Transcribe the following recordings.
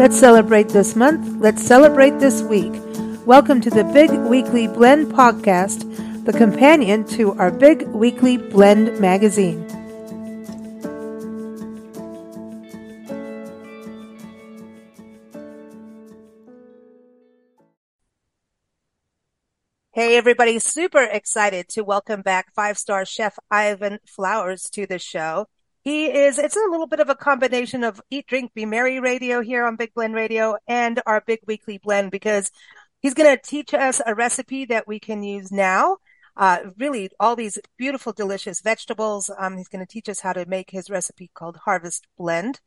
Let's celebrate this month. Let's celebrate this week. Welcome to the Big Weekly Blend podcast, the companion to our Big Weekly Blend magazine. Hey, everybody. Super excited to welcome back five star chef Ivan Flowers to the show. He is, it's a little bit of a combination of Eat, Drink, Be Merry radio here on Big Blend Radio and our Big Weekly Blend because he's going to teach us a recipe that we can use now. Uh, really all these beautiful, delicious vegetables. Um, he's going to teach us how to make his recipe called Harvest Blend.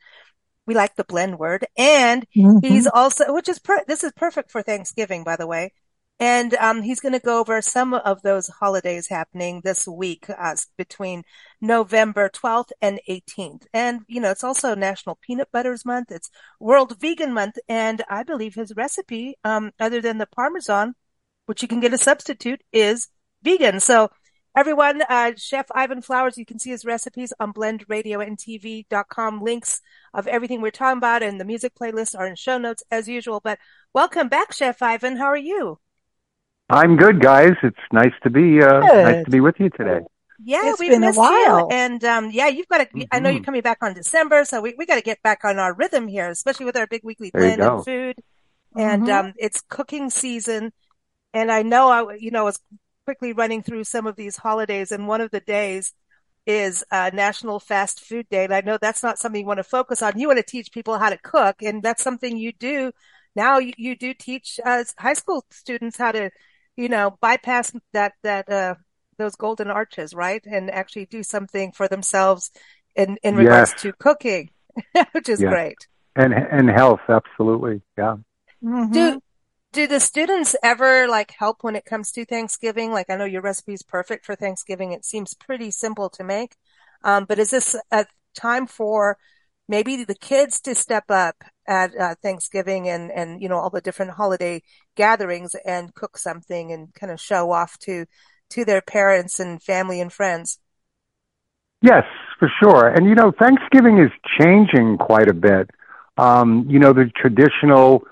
We like the blend word. And mm-hmm. he's also, which is, per- this is perfect for Thanksgiving, by the way. And um, he's going to go over some of those holidays happening this week uh, between November 12th and 18th. And, you know, it's also National Peanut Butters Month. It's World Vegan Month. And I believe his recipe, um, other than the Parmesan, which you can get a substitute, is vegan. So everyone, uh, Chef Ivan Flowers, you can see his recipes on blendradioandtv.com. Links of everything we're talking about and the music playlist are in show notes as usual. But welcome back, Chef Ivan. How are you? I'm good, guys. It's nice to be uh, nice to be with you today. Yeah, it's we've been a while, you. and um, yeah, you've got to. Mm-hmm. I know you're mm-hmm. coming back on December, so we we got to get back on our rhythm here, especially with our big weekly blend of food, and mm-hmm. um, it's cooking season. And I know I, you know, was quickly running through some of these holidays, and one of the days is uh, National Fast Food Day, and I know that's not something you want to focus on. You want to teach people how to cook, and that's something you do now. You, you do teach uh, high school students how to you know, bypass that, that, uh, those golden arches, right? And actually do something for themselves in, in regards yes. to cooking, which is yes. great. And, and health. Absolutely. Yeah. Mm-hmm. Do, do the students ever like help when it comes to Thanksgiving? Like I know your recipe is perfect for Thanksgiving. It seems pretty simple to make. Um, but is this a time for maybe the kids to step up at uh, Thanksgiving and, and, you know, all the different holiday gatherings and cook something and kind of show off to, to their parents and family and friends. Yes, for sure. And, you know, Thanksgiving is changing quite a bit. Um, you know, the traditional,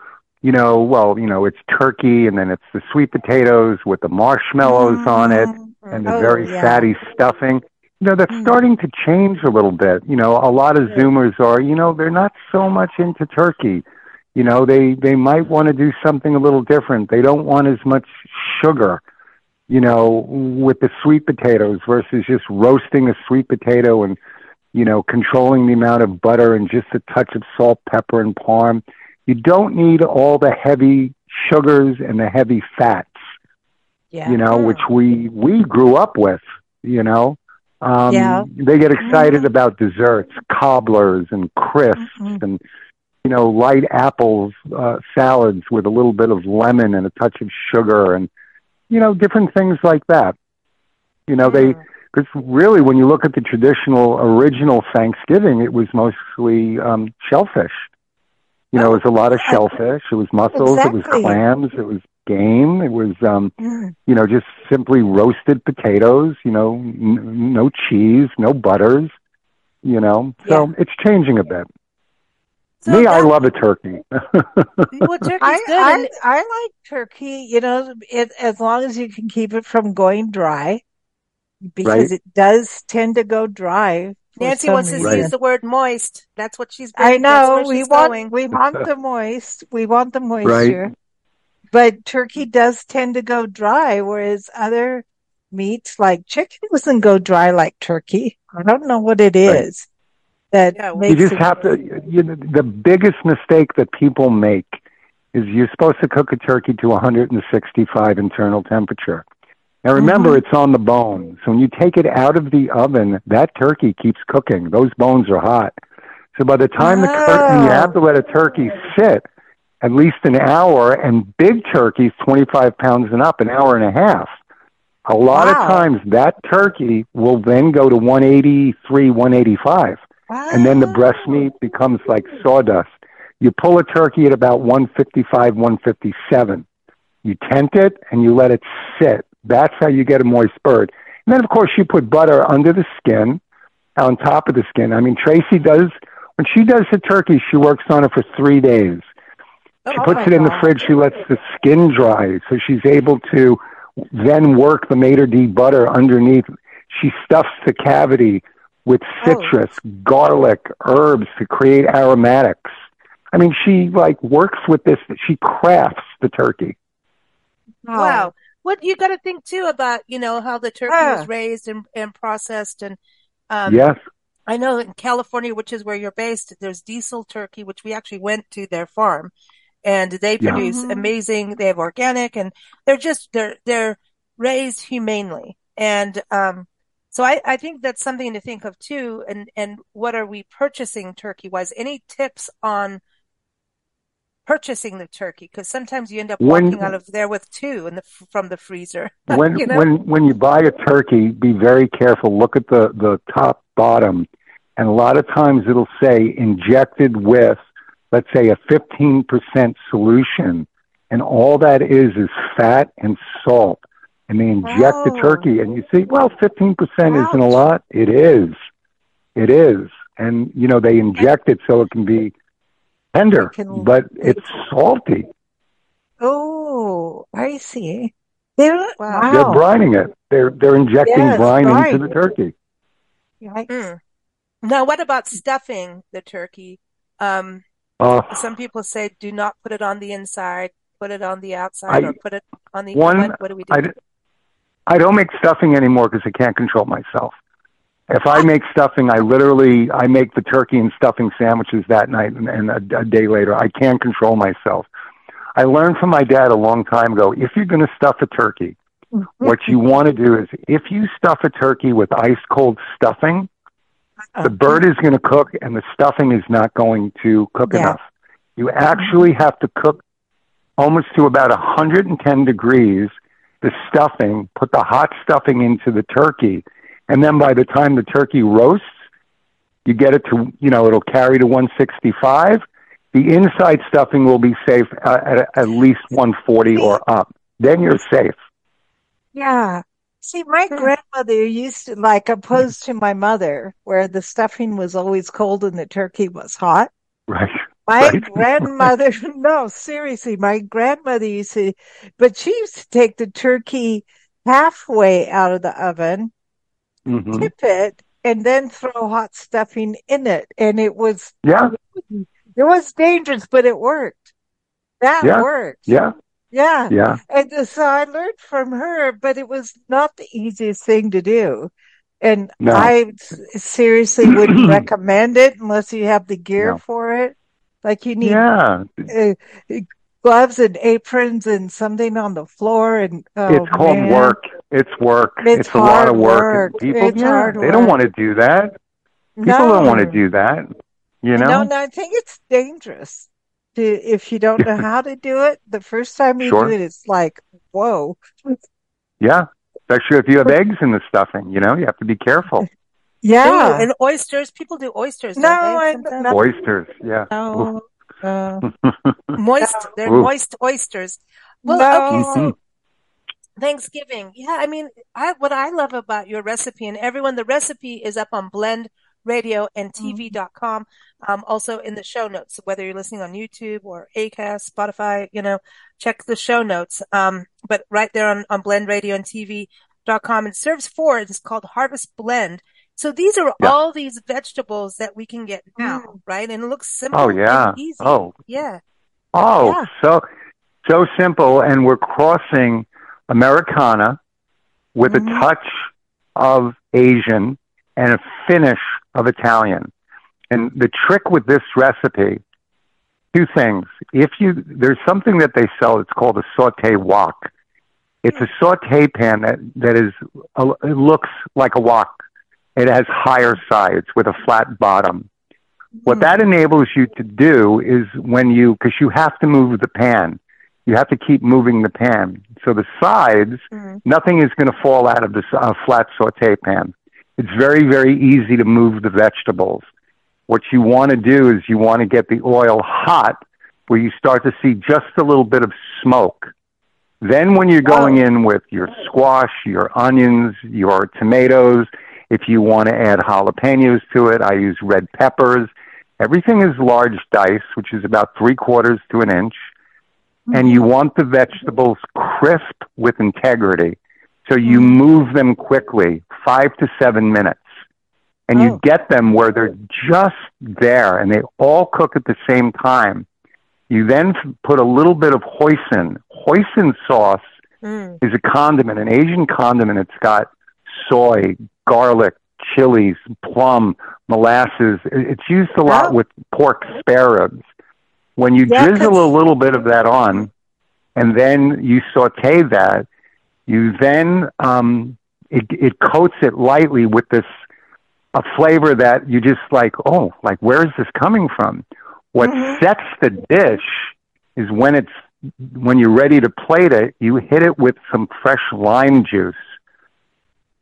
you know, well, you know, it's turkey and then it's the sweet potatoes with the marshmallows mm-hmm. on it and the oh, very yeah. fatty stuffing know that's mm. starting to change a little bit. You know a lot of zoomers are you know they're not so much into turkey. You know they they might want to do something a little different. They don't want as much sugar you know with the sweet potatoes versus just roasting a sweet potato and you know controlling the amount of butter and just a touch of salt pepper and parm. You don't need all the heavy sugars and the heavy fats yeah. you know which we we grew up with you know um, yeah. They get excited mm-hmm. about desserts, cobblers and crisps mm-hmm. and, you know, light apples, uh, salads with a little bit of lemon and a touch of sugar and, you know, different things like that. You know, they, because really when you look at the traditional original Thanksgiving, it was mostly um, shellfish. You know, it was a lot of shellfish. It was mussels. Exactly. It was clams. It was game. It was, um, mm. you know, just simply roasted potatoes. You know, n- no cheese, no butters. You know, so yeah. it's changing a bit. So Me, I love a turkey. well, turkey's I, good. I, I like turkey. You know, it, as long as you can keep it from going dry, because right. it does tend to go dry. Nancy wants reason. to use the word moist. That's what she's. Been, I know we want going. we want the moist. We want the moisture. Right but turkey does tend to go dry, whereas other meats like chicken doesn't go dry like turkey. I don't know what it is right. that yeah, makes you just it- have to. You know, the biggest mistake that people make is you're supposed to cook a turkey to 165 internal temperature. Now remember, mm-hmm. it's on the bone. So when you take it out of the oven, that turkey keeps cooking. Those bones are hot. So by the time oh. the curtain, you have to let a turkey sit at least an hour, and big turkeys, 25 pounds and up, an hour and a half. A lot wow. of times that turkey will then go to 183, 185. Wow. And then the breast meat becomes like sawdust. You pull a turkey at about 155, 157. You tent it and you let it sit. That's how you get a moist bird. And then, of course, you put butter under the skin, on top of the skin. I mean, Tracy does, when she does the turkey, she works on it for three days She oh puts it in God. the fridge. She lets the skin dry, so she's able to then work the maitre d butter underneath. She stuffs the cavity with oh. citrus, oh. garlic, herbs to create aromatics. I mean, she like works with this. She crafts the turkey. Wow. What you got to think too about, you know, how the turkey ah. was raised and, and processed and, um, yes. I know in California, which is where you're based, there's Diestel turkey, which we actually went to their farm and they produce yeah. Mm-hmm. amazing, they have organic and they're just, they're, they're raised humanely. And, um, so I, I think that's something to think of too. And, and what are we purchasing turkey wise? Any tips on purchasing the turkey? Because sometimes you end up when, walking out of there with two in the, from the freezer. when, you know? when, when you buy a turkey, be very careful. Look at the, the top bottom. And a lot of times it'll say injected with, let's say a 15% solution. And all that is is fat and salt and they inject oh. the turkey and you see well 15% Ouch. isn't a lot it is it is and you know they inject it so it can be tender can, but it's salty oh i see they're wow. they're brining it they're they're injecting yes, brine right. into the turkey mm. now what about stuffing the turkey um, uh, some people say do not put it on the inside put it on the outside I, or put it on the one, what, what do we do I, I don't make stuffing anymore because I can't control myself. If I make stuffing, I literally I make the turkey and stuffing sandwiches that night, and, and a, a day later, I can't control myself. I learned from my dad a long time ago. If you're going to stuff a turkey, mm-hmm. what you want to do is if you stuff a turkey with ice cold stuffing, the bird is going to cook and the stuffing is not going to cook yeah. enough. You actually have to cook almost to about 110 degrees the stuffing, put the hot stuffing into the turkey, and then by the time the turkey roasts, you get it to, you know, it'll carry to 165. The inside stuffing will be safe uh, at at least 140 or up. Then you're safe. Yeah. See, my hmm. grandmother used to, like, opposed to my mother, where the stuffing was always cold and the turkey was hot. Right. My right? grandmother, no, seriously, my grandmother used to, but she used to take the turkey halfway out of the oven, mm-hmm. tip it, and then throw hot stuffing in it. And it was, yeah, it was dangerous, but it worked. That yeah. worked. Yeah. Yeah. Yeah. And so I learned from her, but it was not the easiest thing to do. And no. I seriously wouldn't recommend it unless you have the gear no. for it. Like you need yeah. Uh, gloves and aprons and something on the floor and oh, it's called man. work. It's work. It's, it's a lot of work. work. People, yeah, they don't want to do that. People no. don't want to do that. You know? No, no, I think it's dangerous to if you don't know how to do it. The first time you sure. do it, it's like, whoa. Yeah, especially if you have eggs in the stuffing. You know, you have to be careful. Yeah, Ooh, and oysters. People do oysters. No, I, no. oysters. Yeah. No. Uh, moist. They're Ooh. moist oysters. Well, no. okay. So mm-hmm. Thanksgiving. Yeah, I mean, I what I love about your recipe and everyone, the recipe is up on Blend radio and tv.com. Mm-hmm. Um, also in the show notes, whether you're listening on YouTube or Acast, Spotify, you know, check the show notes. Um, but right there on, on blend radio and tv.com, it serves four. It's called Harvest Blend. So these are yeah. all these vegetables that we can get now, mm. right? And it looks simple. Oh yeah. easy. Oh yeah. Oh, yeah. so so simple, and we're crossing Americana with mm-hmm. a touch of Asian and a finish of Italian. And the trick with this recipe, two things. If you there's something that they sell, it's called a saute wok. It's a saute pan that that is it looks like a wok it has higher sides with a flat bottom. What that hmm. enables you to do is when you, because you have to move the pan, you have to keep moving the pan. So the sides, mm-hmm. nothing is going to fall out of this uh, flat saute pan. It's very, very easy to move the vegetables. What you want to do is you want to get the oil hot where you start to see just a little bit of smoke. Then when you're going in with your squash, your onions, your tomatoes, if you want to add jalapenos to it, I use red peppers. Everything is large dice, which is about three quarters to an inch. mm-hmm. and you want the vegetables crisp with integrity. So you mm-hmm. move them quickly, five to seven minutes. And oh. you get them where they're just there and they all cook at the same time. You then put a little bit of hoisin. Hoisin sauce mm. is a condiment, an Asian condiment. It's got soy, garlic, chilies, plum, molasses. It's used a lot oh. with pork spare ribs. When you yeah, drizzle a little bit of that on, and then you saute that, you then um, it, it coats it lightly with this a flavor that you just like. Oh, like where is this coming from? What mm-hmm. sets the dish is when it's when you're ready to plate it. You hit it with some fresh lime juice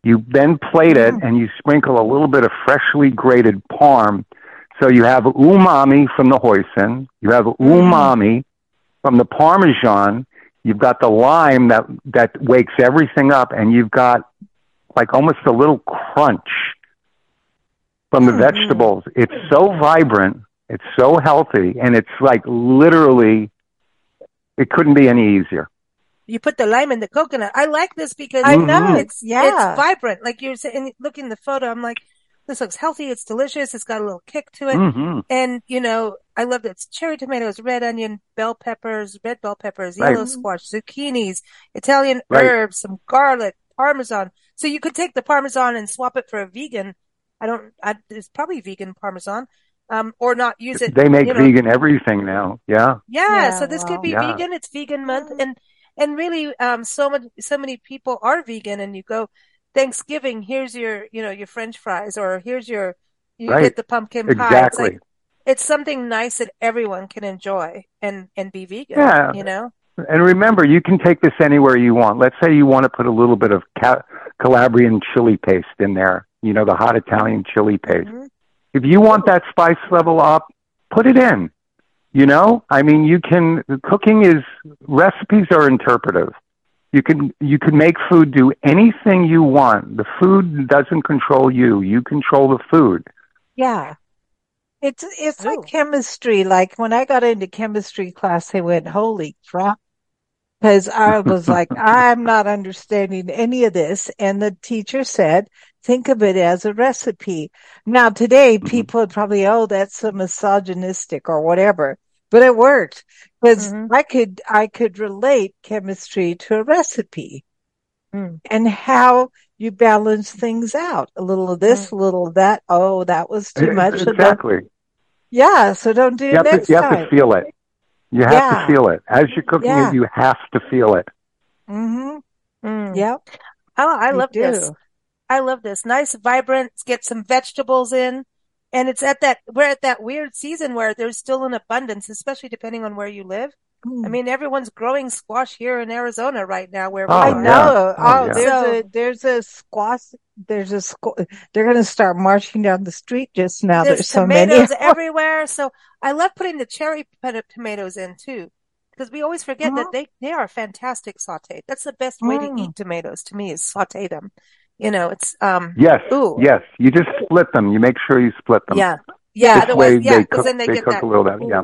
you then plate it mm. and you sprinkle a little bit of freshly grated parm. So you have umami from the hoisin, you have mm. umami from the parmesan, you've got the lime that that wakes everything up and you've got like almost a little crunch from the mm-hmm. vegetables. It's so vibrant, it's so healthy, and it's like literally it couldn't be any easier you put the lime in the coconut. I like this because I know it's yeah, it's vibrant. Like you're saying, looking the photo, I'm like, this looks healthy. It's delicious. It's got a little kick to it, mm-hmm. and you know, I love that it's cherry tomatoes, red onion, bell peppers, red bell peppers, right. yellow squash, zucchinis, Italian right. herbs, some garlic, parmesan. So you could take the parmesan and swap it for a vegan. I don't. I, it's probably vegan parmesan. Um, or not use it. They make you know. vegan everything now. Yeah. Yeah. yeah so this wow. could be yeah. vegan. It's vegan month. And and really, um, so many, so many people are vegan and you go, Thanksgiving, here's your, you know, your French fries or here's your, you right. get the pumpkin pie. Exactly. It's, like, it's something nice that everyone can enjoy and, and be vegan, yeah. you know? And remember, you can take this anywhere you want. Let's say you want to put a little bit of Calabrian chili paste in there, you know, the hot Italian chili paste. Mm-hmm. If you want that spice level up, put it in. You know, I mean, you can, cooking is, recipes are interpretive. You can, you can make food do anything you want. The food doesn't control you. You control the food. Yeah. It's, it's Ooh. like chemistry. Like when I got into chemistry class, I went, holy crap. Cause I was like, I'm not understanding any of this. And the teacher said, think of it as a recipe. Now today mm-hmm. people would probably, oh, that's so misogynistic or whatever, but it worked because mm-hmm. I could, I could relate chemistry to a recipe mm. and how you balance things out. A little of this, mm. a little of that. Oh, that was too much. Exactly. yeah. So don't do you it next to, You have to feel it. You have yeah. to feel it. As you're cooking yeah. it, you have to feel it. Mm-hmm. Mm. Yep. Oh, I love this. I love this. Nice, vibrant, get some vegetables in. And it's at that, we're at that weird season where there's still an abundance, especially depending on where you live. Mm. I mean, everyone's growing squash here in Arizona right now. Where oh, I know. Yeah. Oh, oh yeah. there's a there's a squash. There's a squ- they're going to start marching down the street just now. There's, there's so tomatoes everywhere. So I love putting the cherry tomatoes in too, because we always forget that they they are fantastic sauteed. That's the best way mm. to eat tomatoes to me is saute them. You know, it's um. Yes. Ooh. Yes. You just split them. You make sure you split them. Yeah. Yeah. This way yeah, they cook, then they, they cook that, a little bit. Yeah.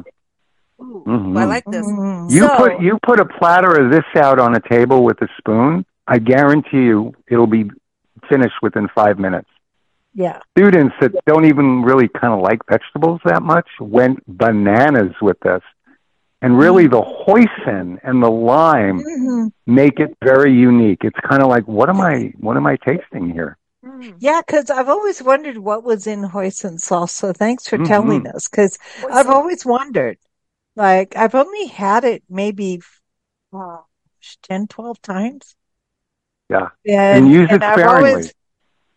Ooh, mm-hmm. I like this. Mm-hmm. You so, put you put a platter of this out on a table with a spoon. I guarantee you, it'll be finished within five minutes. Yeah. Students that don't even really kind of like vegetables that much went bananas with this. And really, the hoisin and the lime mm-hmm. make it very unique. It's kind of like, what am I, what am I tasting here? Mm. Yeah, because I've always wondered what was in hoisin sauce. So thanks for mm-hmm. telling us. Because I've always wondered. Like I've only had it maybe uh, 10, 12 times. Yeah, and, and use it sparingly. Always,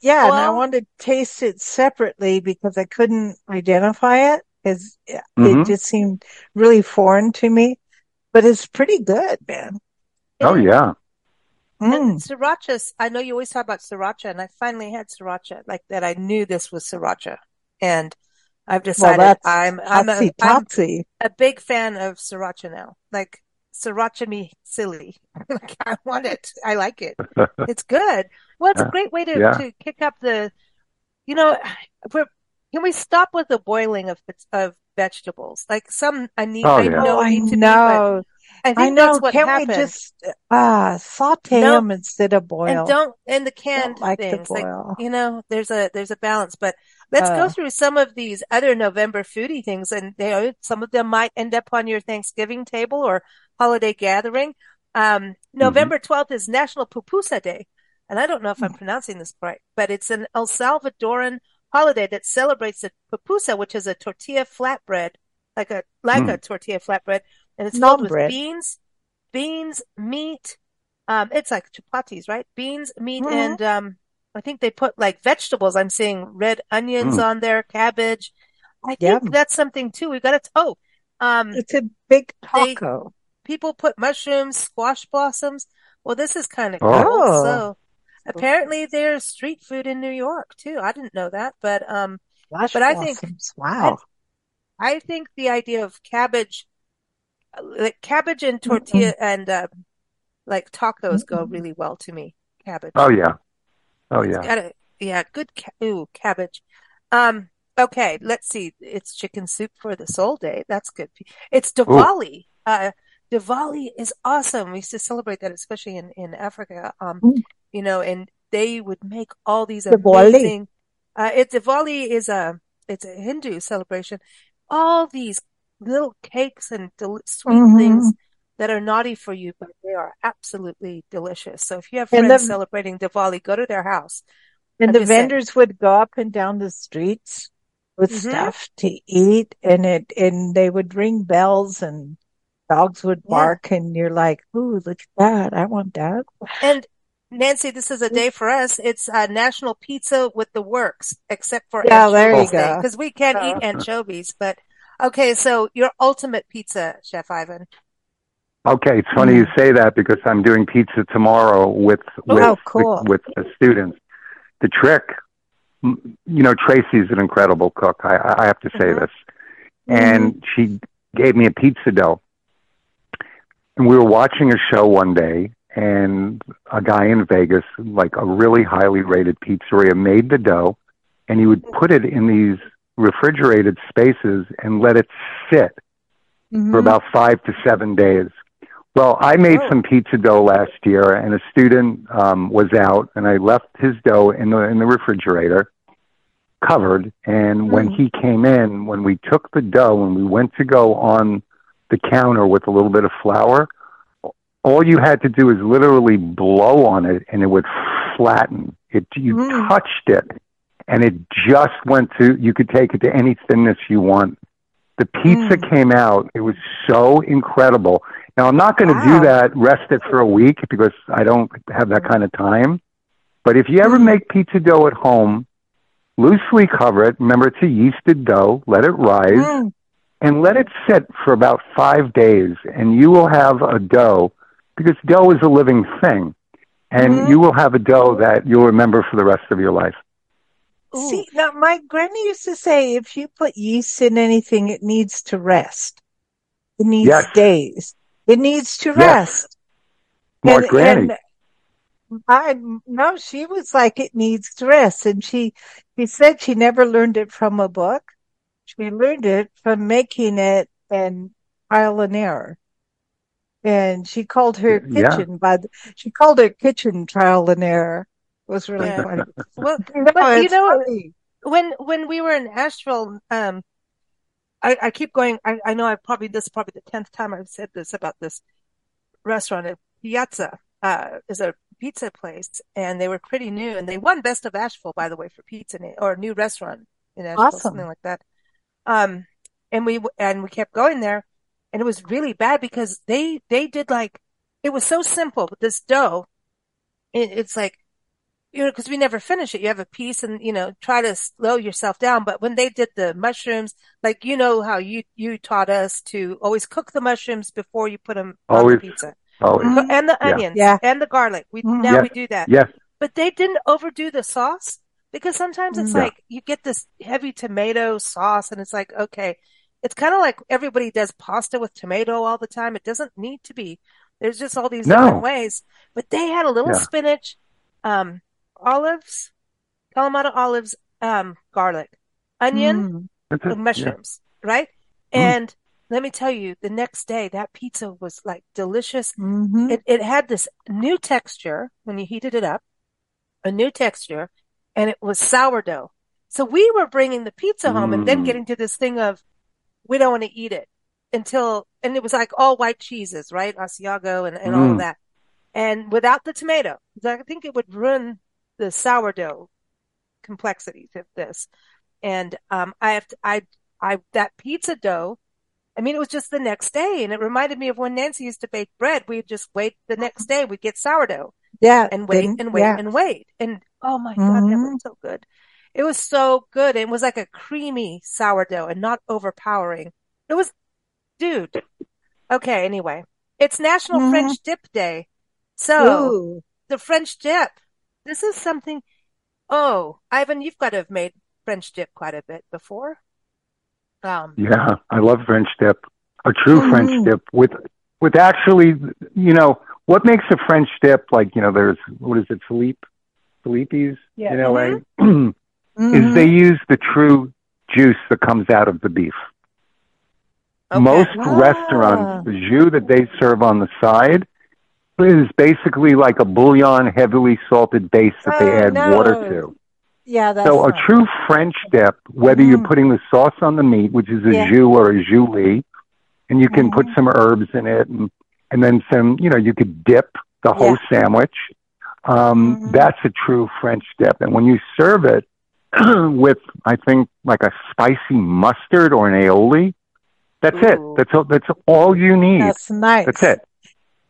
yeah, well, and I wanted to taste it separately because I couldn't identify it because mm-hmm. it just seemed really foreign to me. But it's pretty good, man. Oh yeah. Mm. sriracha, I know you always talk about sriracha, and I finally had sriracha like that. I knew this was sriracha, and I've decided well, I'm I'm a, I'm a big fan of sriracha now. Like sriracha me silly. like I want it. I like it. it's good. Well, it's a great way to, yeah. to kick up the, you know, can we stop with the boiling of of vegetables? Like some I need, oh, I know I need to know. I think I know. that's what Can't happened. we just uh, saute no, them instead of boil? And don't and the canned like things, like you know, there's a there's a balance. But let's uh, go through some of these other November foodie things, and they, some of them might end up on your Thanksgiving table or holiday gathering. Um, mm-hmm. November 12th is National Pupusa Day. And I don't know if I'm pronouncing this right, but it's an El Salvadoran holiday that celebrates the pupusa, which is a tortilla flatbread, like a, like mm. a tortilla flatbread. And it's filled with beans, beans, meat. Um, it's like chapatis, right? Beans, meat, mm-hmm. and, um, I think they put like vegetables. I'm seeing red onions mm. on there, cabbage. I think that's something too. We got to, oh, um, it's a big taco. They, people put mushrooms, squash blossoms. Well, this is kind of oh. cool. So apparently there's street food in New York too. I didn't know that, but, um, squash but blossoms. I think, wow. I, I, think the idea of cabbage, like cabbage and tortilla mm-hmm. and, uh, like tacos mm-hmm. go really well to me. Cabbage. Oh yeah. Oh yeah. A, yeah. Good. Ca- ooh, cabbage. Um, Okay, let's see. It's chicken soup for the soul day. That's good. It's Diwali. Ooh. Uh, Diwali is awesome. We used to celebrate that, especially in, in Africa. Um, mm. you know, and they would make all these amazing, uh, it, Diwali is a, it's a Hindu celebration. All these little cakes and del- sweet mm-hmm. things that are naughty for you, but they are absolutely delicious. So if you have friends the, celebrating Diwali, go to their house. And the vendors saying. would go up and down the streets with mm-hmm. stuff to eat and it, and they would ring bells and dogs would bark yeah. and you're like, Ooh, look at that. I want that. And Nancy, this is a day for us. It's uh, National Pizza with the Works, except for yeah, there you go. Because we can't eat anchovies. But okay, so your ultimate pizza, Chef Ivan. Okay, it's funny mm. you say that because I'm doing pizza tomorrow with with oh, cool. with, with the students. The trick you know, Tracy's an incredible cook. I, I have to say mm-hmm. this. And mm-hmm. she gave me a pizza dough. And we were watching a show one day, and a guy in Vegas, like a really highly rated pizzeria, made the dough, and he would put it in these refrigerated spaces and let it sit mm-hmm. for about five to seven days. Well, I made oh. some pizza dough last year, and a student um, was out, and I left his dough in the in the refrigerator, covered. And mm. when he came in, when we took the dough and we went to go on the counter with a little bit of flour, all you had to do is literally blow on it, and it would flatten. It you mm. touched it, and it just went to. You could take it to any thinness you want. The pizza mm. came out. It was so incredible. Now I'm not going to wow. do that, rest it for a week because I don't have that kind of time. But if you ever mm. make pizza dough at home, loosely cover it. Remember, it's a yeasted dough. Let it rise mm. and let it sit for about five days, and you will have a dough because dough is a living thing, and mm. you will have a dough that you'll remember for the rest of your life. See, now my granny used to say if you put yeast in anything, it needs to rest. It needs yes. days. It needs to rest. Yes. and, Granny. And I no, she was like it needs to rest, and she she said she never learned it from a book. She learned it from making it and trial and error. And she called her kitchen yeah. by the, she called her kitchen trial and error. It was really yeah. funny. well, but you know, funny. when when we were in Asheville, um, I, I keep going. I, I know I probably this is probably the tenth time I've said this about this restaurant at Piazza. Uh, is a pizza place, and they were pretty new, and they won Best of Asheville, by the way, for pizza or new restaurant in Asheville, awesome. something like that. Um, and we and we kept going there, and it was really bad because they they did like it was so simple, but this dough, it, it's like you know, because we never finish it. You have a piece and, you know, try to slow yourself down. But when they did the mushrooms, like, you know, how you, you taught us to always cook the mushrooms before you put them always, on the pizza. Always. And the onions yeah. and the garlic. We, mm-hmm. now yes. we do that. Yes. But they didn't overdo the sauce because sometimes it's no. like you get this heavy tomato sauce and it's like, okay, it's kind of like everybody does pasta with tomato all the time. It doesn't need to be. There's just all these no. different ways. But they had a little yeah. spinach, um, olives, Kalamata olives, um, garlic, onion, mm. mushrooms, yeah. right? Mm. And let me tell you, the next day that pizza was like delicious. Mm-hmm. It, it had this new texture when you heated it up, a new texture, and it was sourdough. So we were bringing the pizza home mm. and then mm. getting to this thing of, we don't want to eat it until, and it was like all white cheeses, right? Asiago and, and mm. all of that. And without the tomato, I think it would ruin the sourdough complexities of this. And, um, I have to, I, I, that pizza dough, I mean, it was just the next day and it reminded me of when Nancy used to bake bread. We'd just wait the next day. We'd get sourdough. Yeah. And wait and wait yeah. and wait. And oh my God, mm-hmm. that was so good. It was so good. It was like a creamy sourdough and not overpowering. It was, dude. Okay. Anyway, it's National mm-hmm. French Dip Day. So Ooh. the French dip, this is something. Oh, Ivan, you've got to have made French dip quite a bit before. Um, yeah, I love French dip. A true mm-hmm. French dip with with actually, you know, what makes a French dip like? You know, there's what is it, Philippe, Philippe's yeah. in LA, mm-hmm. is they use the true juice that comes out of the beef. Okay. Most ah. restaurants, the jus that they serve on the side is basically like a bouillon, heavily salted base that they oh, add no. water to. Yeah, that's so a true French dip, whether mm. you're putting the sauce on the meat, which is a yeah. jus or a joulis, and you can mm. put mm-hmm. some herbs in it, and and then some, you know, you could dip the whole yeah. sandwich. Um, mm. That's a true French dip, and when you serve it with, I think, like a spicy mustard or an aioli, that's Ooh. it. That's all, that's all you need. That's nice. That's it.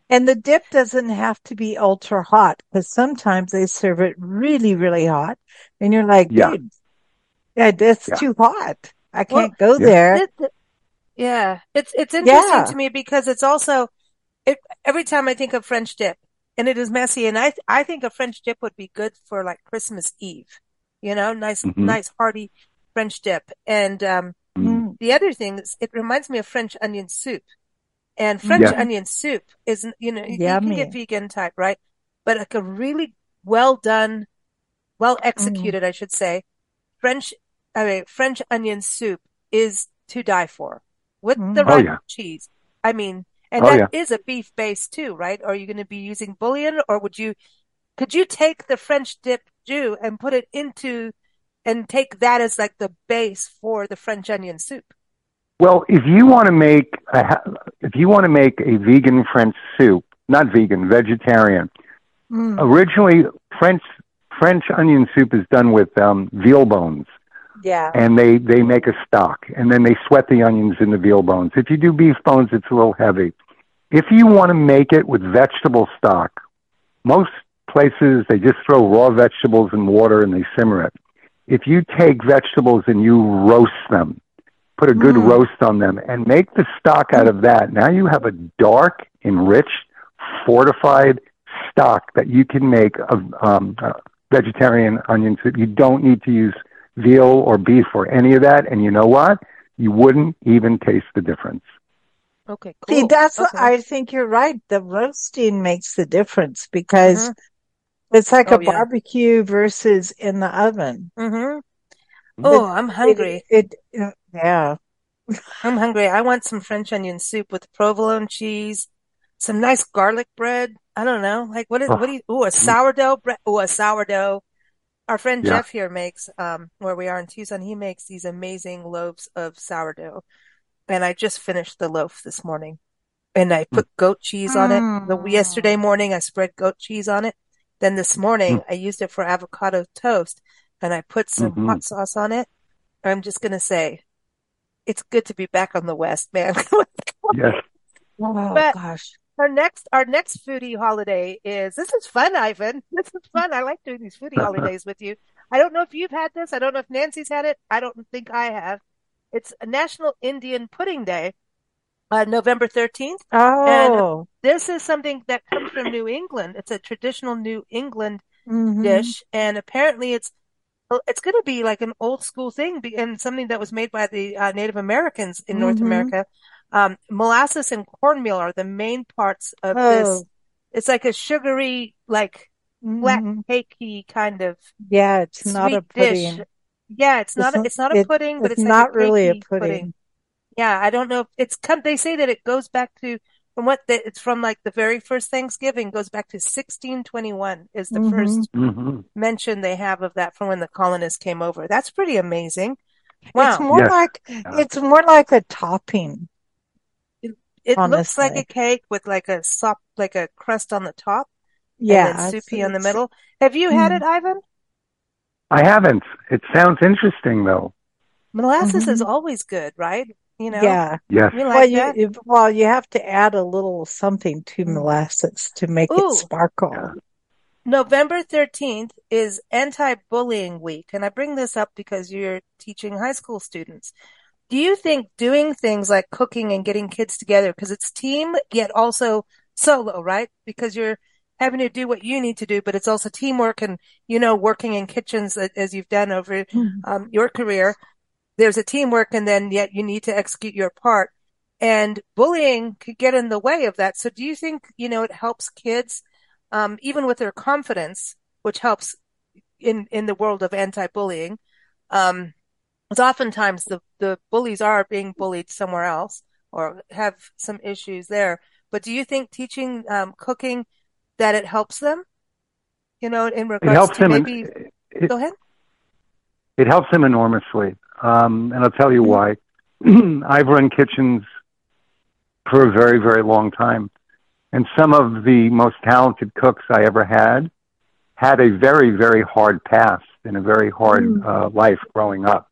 And the dip doesn't have to be ultra hot because sometimes they serve it really, really hot. And you're like, yeah. dude, yeah, that's yeah. too hot. I can't well, go yeah. there. It, it, yeah. It's, it's interesting yeah. to me because it's also, it, every time I think of French dip and it is messy and I, I think a French dip would be good for like Christmas Eve, you know, nice, mm-hmm. nice hearty French dip. And, um, mm. the other thing is it reminds me of French onion soup. And French yeah. onion soup is, you know, you, you can get vegan type, right? But like a really well done, well executed, mm. I should say, French, I mean, French onion soup is to die for with mm. the right oh, yeah. cheese. I mean, and oh, that yeah. is a beef base too, right? Are you going to be using bouillon or would you, could you take the French dip jus and put it into and take that as like the base for the French onion soup? Well, if you want to make a, if you want to make a vegan French soup, not vegan, vegetarian. Mm. Originally, French French onion soup is done with um, veal bones. Yeah. And they they make a stock, and then they sweat the onions in the veal bones. If you do beef bones, it's a little heavy. If you want to make it with vegetable stock, most places they just throw raw vegetables in water and they simmer it. If you take vegetables and you roast them, put a good mm. roast on them, and make the stock out of that. Now you have a dark, enriched, fortified stock that you can make of um, uh, vegetarian onion soup. You don't need to use veal or beef or any of that. And you know what? You wouldn't even taste the difference. Okay, cool. See, that's okay. I think you're right. The roasting makes the difference because mm-hmm. it's like oh, a yeah. barbecue versus in the oven. Mm-hmm. Oh, I'm hungry. It, it, yeah. I'm hungry. I want some French onion soup with provolone cheese, some nice garlic bread. I don't know. Like what is, oh. what do you, ooh, a sourdough bread. Ooh, a sourdough. Our friend yeah. Jeff here makes, um, where we are in Tucson, he makes these amazing loaves of sourdough. And I just finished the loaf this morning and I put mm. goat cheese on it. The, mm. yesterday morning I spread goat cheese on it. Then this morning mm. I used it for avocado toast and I put some mm-hmm. hot sauce on it. I'm just going to say it's good to be back on the West, man. yes. Oh but gosh. Our next, our next foodie holiday is, this is fun, Ivan. This is fun. I like doing these foodie holidays with you. I don't know if you've had this. I don't know if Nancy's had it. I don't think I have. It's a National Indian Pudding Day, uh, November 13th. Oh. And this is something that comes from New England. It's a traditional New England mm-hmm. dish. And apparently it's it's going to be like an old school thing and something that was made by the uh, Native Americans in mm-hmm. North America. Um, molasses and cornmeal are the main parts of oh. this. It's like a sugary, like flat mm-hmm. cakey kind of. Yeah, it's not a pudding. Dish. Yeah, it's, it's not. A, it's not a pudding, but it's, it's like not a really a pudding. pudding. Yeah, I don't know. It's they say that it goes back to from what the, it's from like the very first Thanksgiving goes back to 1621 is the mm-hmm. 1st mm-hmm. mention they have of that from when the colonists came over. That's pretty amazing. Wow. It's more yes. like it's more like a topping. It, it looks like a cake with like a soft, like a crust on the top. Yeah, and soupy in the middle. Have you had mm-hmm. it, Ivan? I haven't. It sounds interesting though. Molasses is mm-hmm. always good, right? You know? Yeah. Yes. You like well, you, well, you have to add a little something to mm. molasses to make Ooh. it sparkle. Yeah. November 13th is anti-bullying week. And I bring this up because you're teaching high school students. Do you think doing things like cooking and getting kids together, because it's team, yet also solo, right? Because you're having to do what you need to do, but it's also teamwork and, you know, working in kitchens as you've done over mm-hmm. um, your career there's a teamwork and then yet you need to execute your part. And bullying could get in the way of that. So do you think, you know, it helps kids, um, even with their confidence, which helps in, in the world of anti-bullying? Um, because oftentimes the, the bullies are being bullied somewhere else or have some issues there. But do you think teaching, um, cooking that it helps them? You know, in regards to maybe, in, it, go ahead. It helps them enormously. Um, and I'll tell you why. I've run kitchens for a very, very long time. And some of the most talented cooks I ever had had a very, very hard past and a very hard mm. uh, life growing up.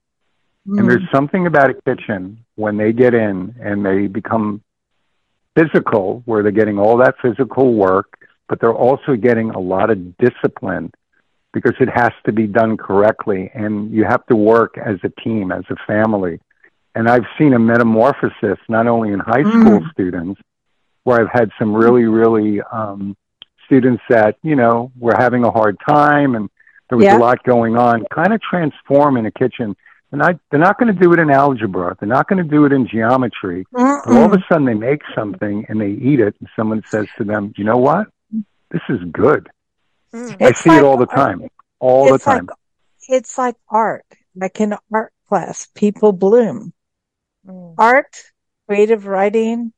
Mm. And there's something about a kitchen when they get in and they become physical, where they're getting all that physical work, but they're also getting a lot of discipline because it has to be done correctly and you have to work as a team, as a family. And I've seen a metamorphosis not only in high school mm. students, where I've had some really, really um, students that, you know, were having a hard time and there was yeah. a lot going on, kind of transform in a kitchen. And I, they're not going to do it in algebra. They're not going to do it in geometry. But all of a sudden they make something and they eat it and someone says to them, you know what? This is good. Mm. I see like, it all the time, all the time. Like, it's like art, like in art class, people bloom. Mm. Art, creative writing,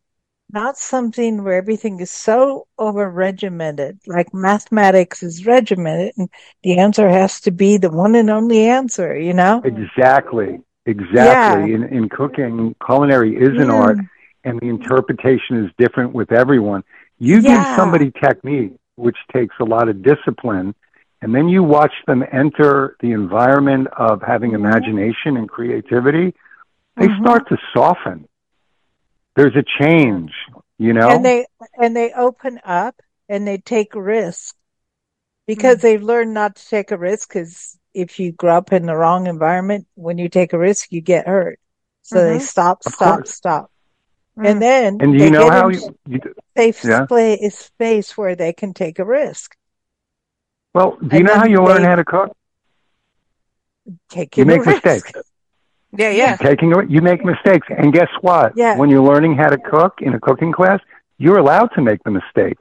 not something where everything is so over regimented. Like mathematics is regimented and the answer has to be the one and only answer, you know? Exactly. Exactly. Yeah. In, in cooking, culinary is an art and the interpretation is different with everyone. You yeah. give somebody technique which takes a lot of discipline. And then you watch them enter the environment of having mm-hmm. imagination and creativity, they mm-hmm. start to soften. There's a change, you know? And they, and they open up and they take risks because mm-hmm. they've learned not to take a risk because if you grow up in the wrong environment, when you take a risk, you get hurt. So they mm-hmm. stop, stop, stop. And mm. then and you know how you, you safe yeah. space, space where they can take a risk. Well, do you and know how you learn how to cook? Taking you make mistakes. Yeah, yeah. Taking you make mistakes, and guess what? Yeah. When you're learning how to cook in a cooking class, you're allowed to make the mistake.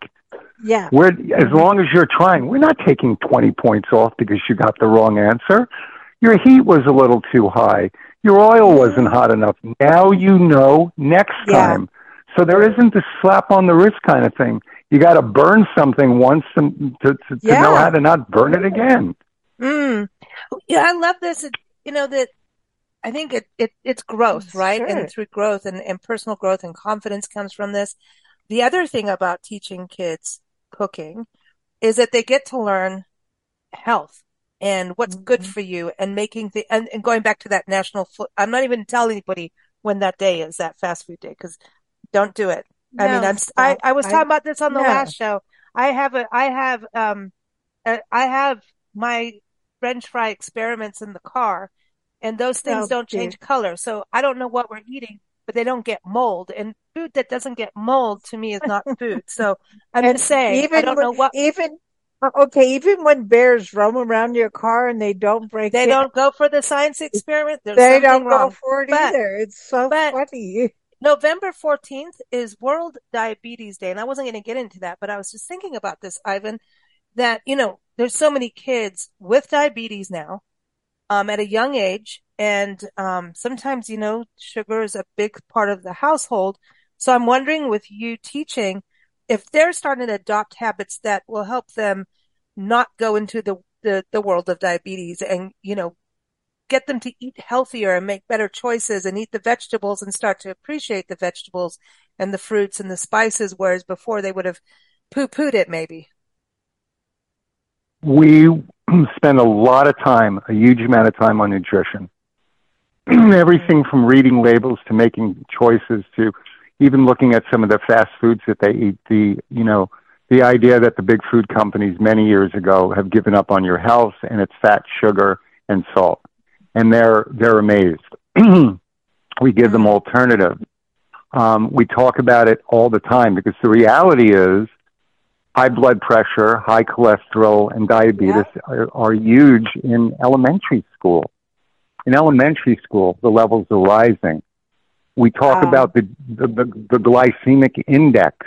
Yeah. We're as long as you're trying. We're not taking 20 points off because you got the wrong answer. Your heat was a little too high. Your oil wasn't hot enough. Now you know next time. So there isn't a slap on the wrist kind of thing. You got to burn something once to, to, to, yeah. know how to not burn it again. Mm. Yeah, I love this. You know, that I think it, it it's growth, right? Sure. And through growth and, and personal growth and confidence comes from this. The other thing about teaching kids cooking is that they get to learn health and what's mm-hmm. good for you and making the, and, and going back to that national, I'm not even telling anybody when that day is, that fast food day, because don't do it. No, I mean, I'm, I, I was I, talking about this on the last show. I have a, I have, um, a, I have my French fry experiments in the car and those things oh, don't change color. So I don't know what we're eating, but they don't get mold and food that doesn't get mold to me is not food. So I'm just saying, even I don't know what, even uh, okay, even when bears roam around your car and they don't break they it, don't go for the science experiment. There's they don't wrong. go for it but, either. It's so funny. November 14th is World Diabetes Day. And I wasn't going to get into that, but I was just thinking about this, Ivan, that, you know, there's so many kids with diabetes now, um, at a young age. And, um, sometimes, you know, sugar is a big part of the household. So I'm wondering with you teaching, if they're starting to adopt habits that will help them not go into the, the, the world of diabetes and, you know, get them to eat healthier and make better choices and eat the vegetables and start to appreciate the vegetables and the fruits and the spices, whereas before they would have poo-pooed it maybe. We spend a lot of time, a huge amount of time on nutrition. Everything from reading labels to making choices to even looking at some of the fast foods that they eat, the, you know, the idea that the big food companies many years ago have given up on your health and it's fat, sugar, and salt. And they're, they're amazed. we give them mm. alternatives. Um, we talk about it all the time because the reality is high blood pressure, high cholesterol, and diabetes yeah. are, are huge in elementary school. In elementary school, the levels are rising. We talk wow. about the, the, the, the glycemic index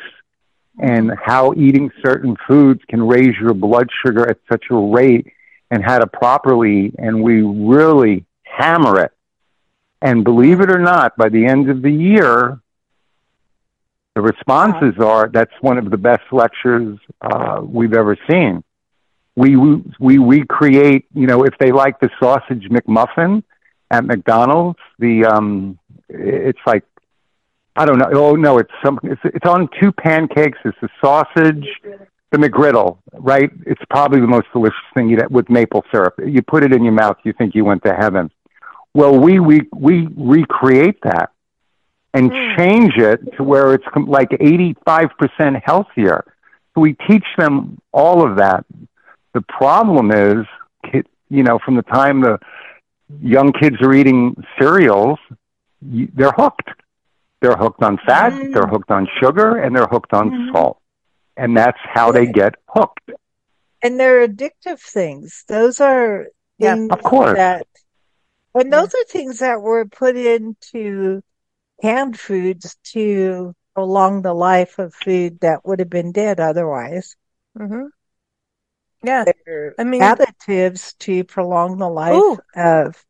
and mm-hmm. how eating certain foods can raise your blood sugar at such a rate and how to properly, and we really hammer it. And believe it or not, by the end of the year, the responses are that's one of the best lectures uh, we've ever seen. We we recreate, you know, if they like the sausage McMuffin at McDonald's, the um, it's like I don't know. Oh no, it's some. It's it's on two pancakes. It's the sausage, the McGriddle, right? It's probably the most delicious thing you with maple syrup. You put it in your mouth, you think you went to heaven. Well, we we we recreate that and mm. change it to where it's like 85% healthier. So we teach them all of that. The problem is, you know, from the time the young kids are eating cereals, they're hooked. They're hooked on fat, mm. they're hooked on sugar, and they're hooked on mm. salt. And that's how they get hooked. And they're addictive things. Those are yeah, of course. That, and those are things that were put into canned foods to prolong the life of food that would have been dead otherwise. Mm-hmm. Yeah. They're I mean, additives to prolong the life ooh. of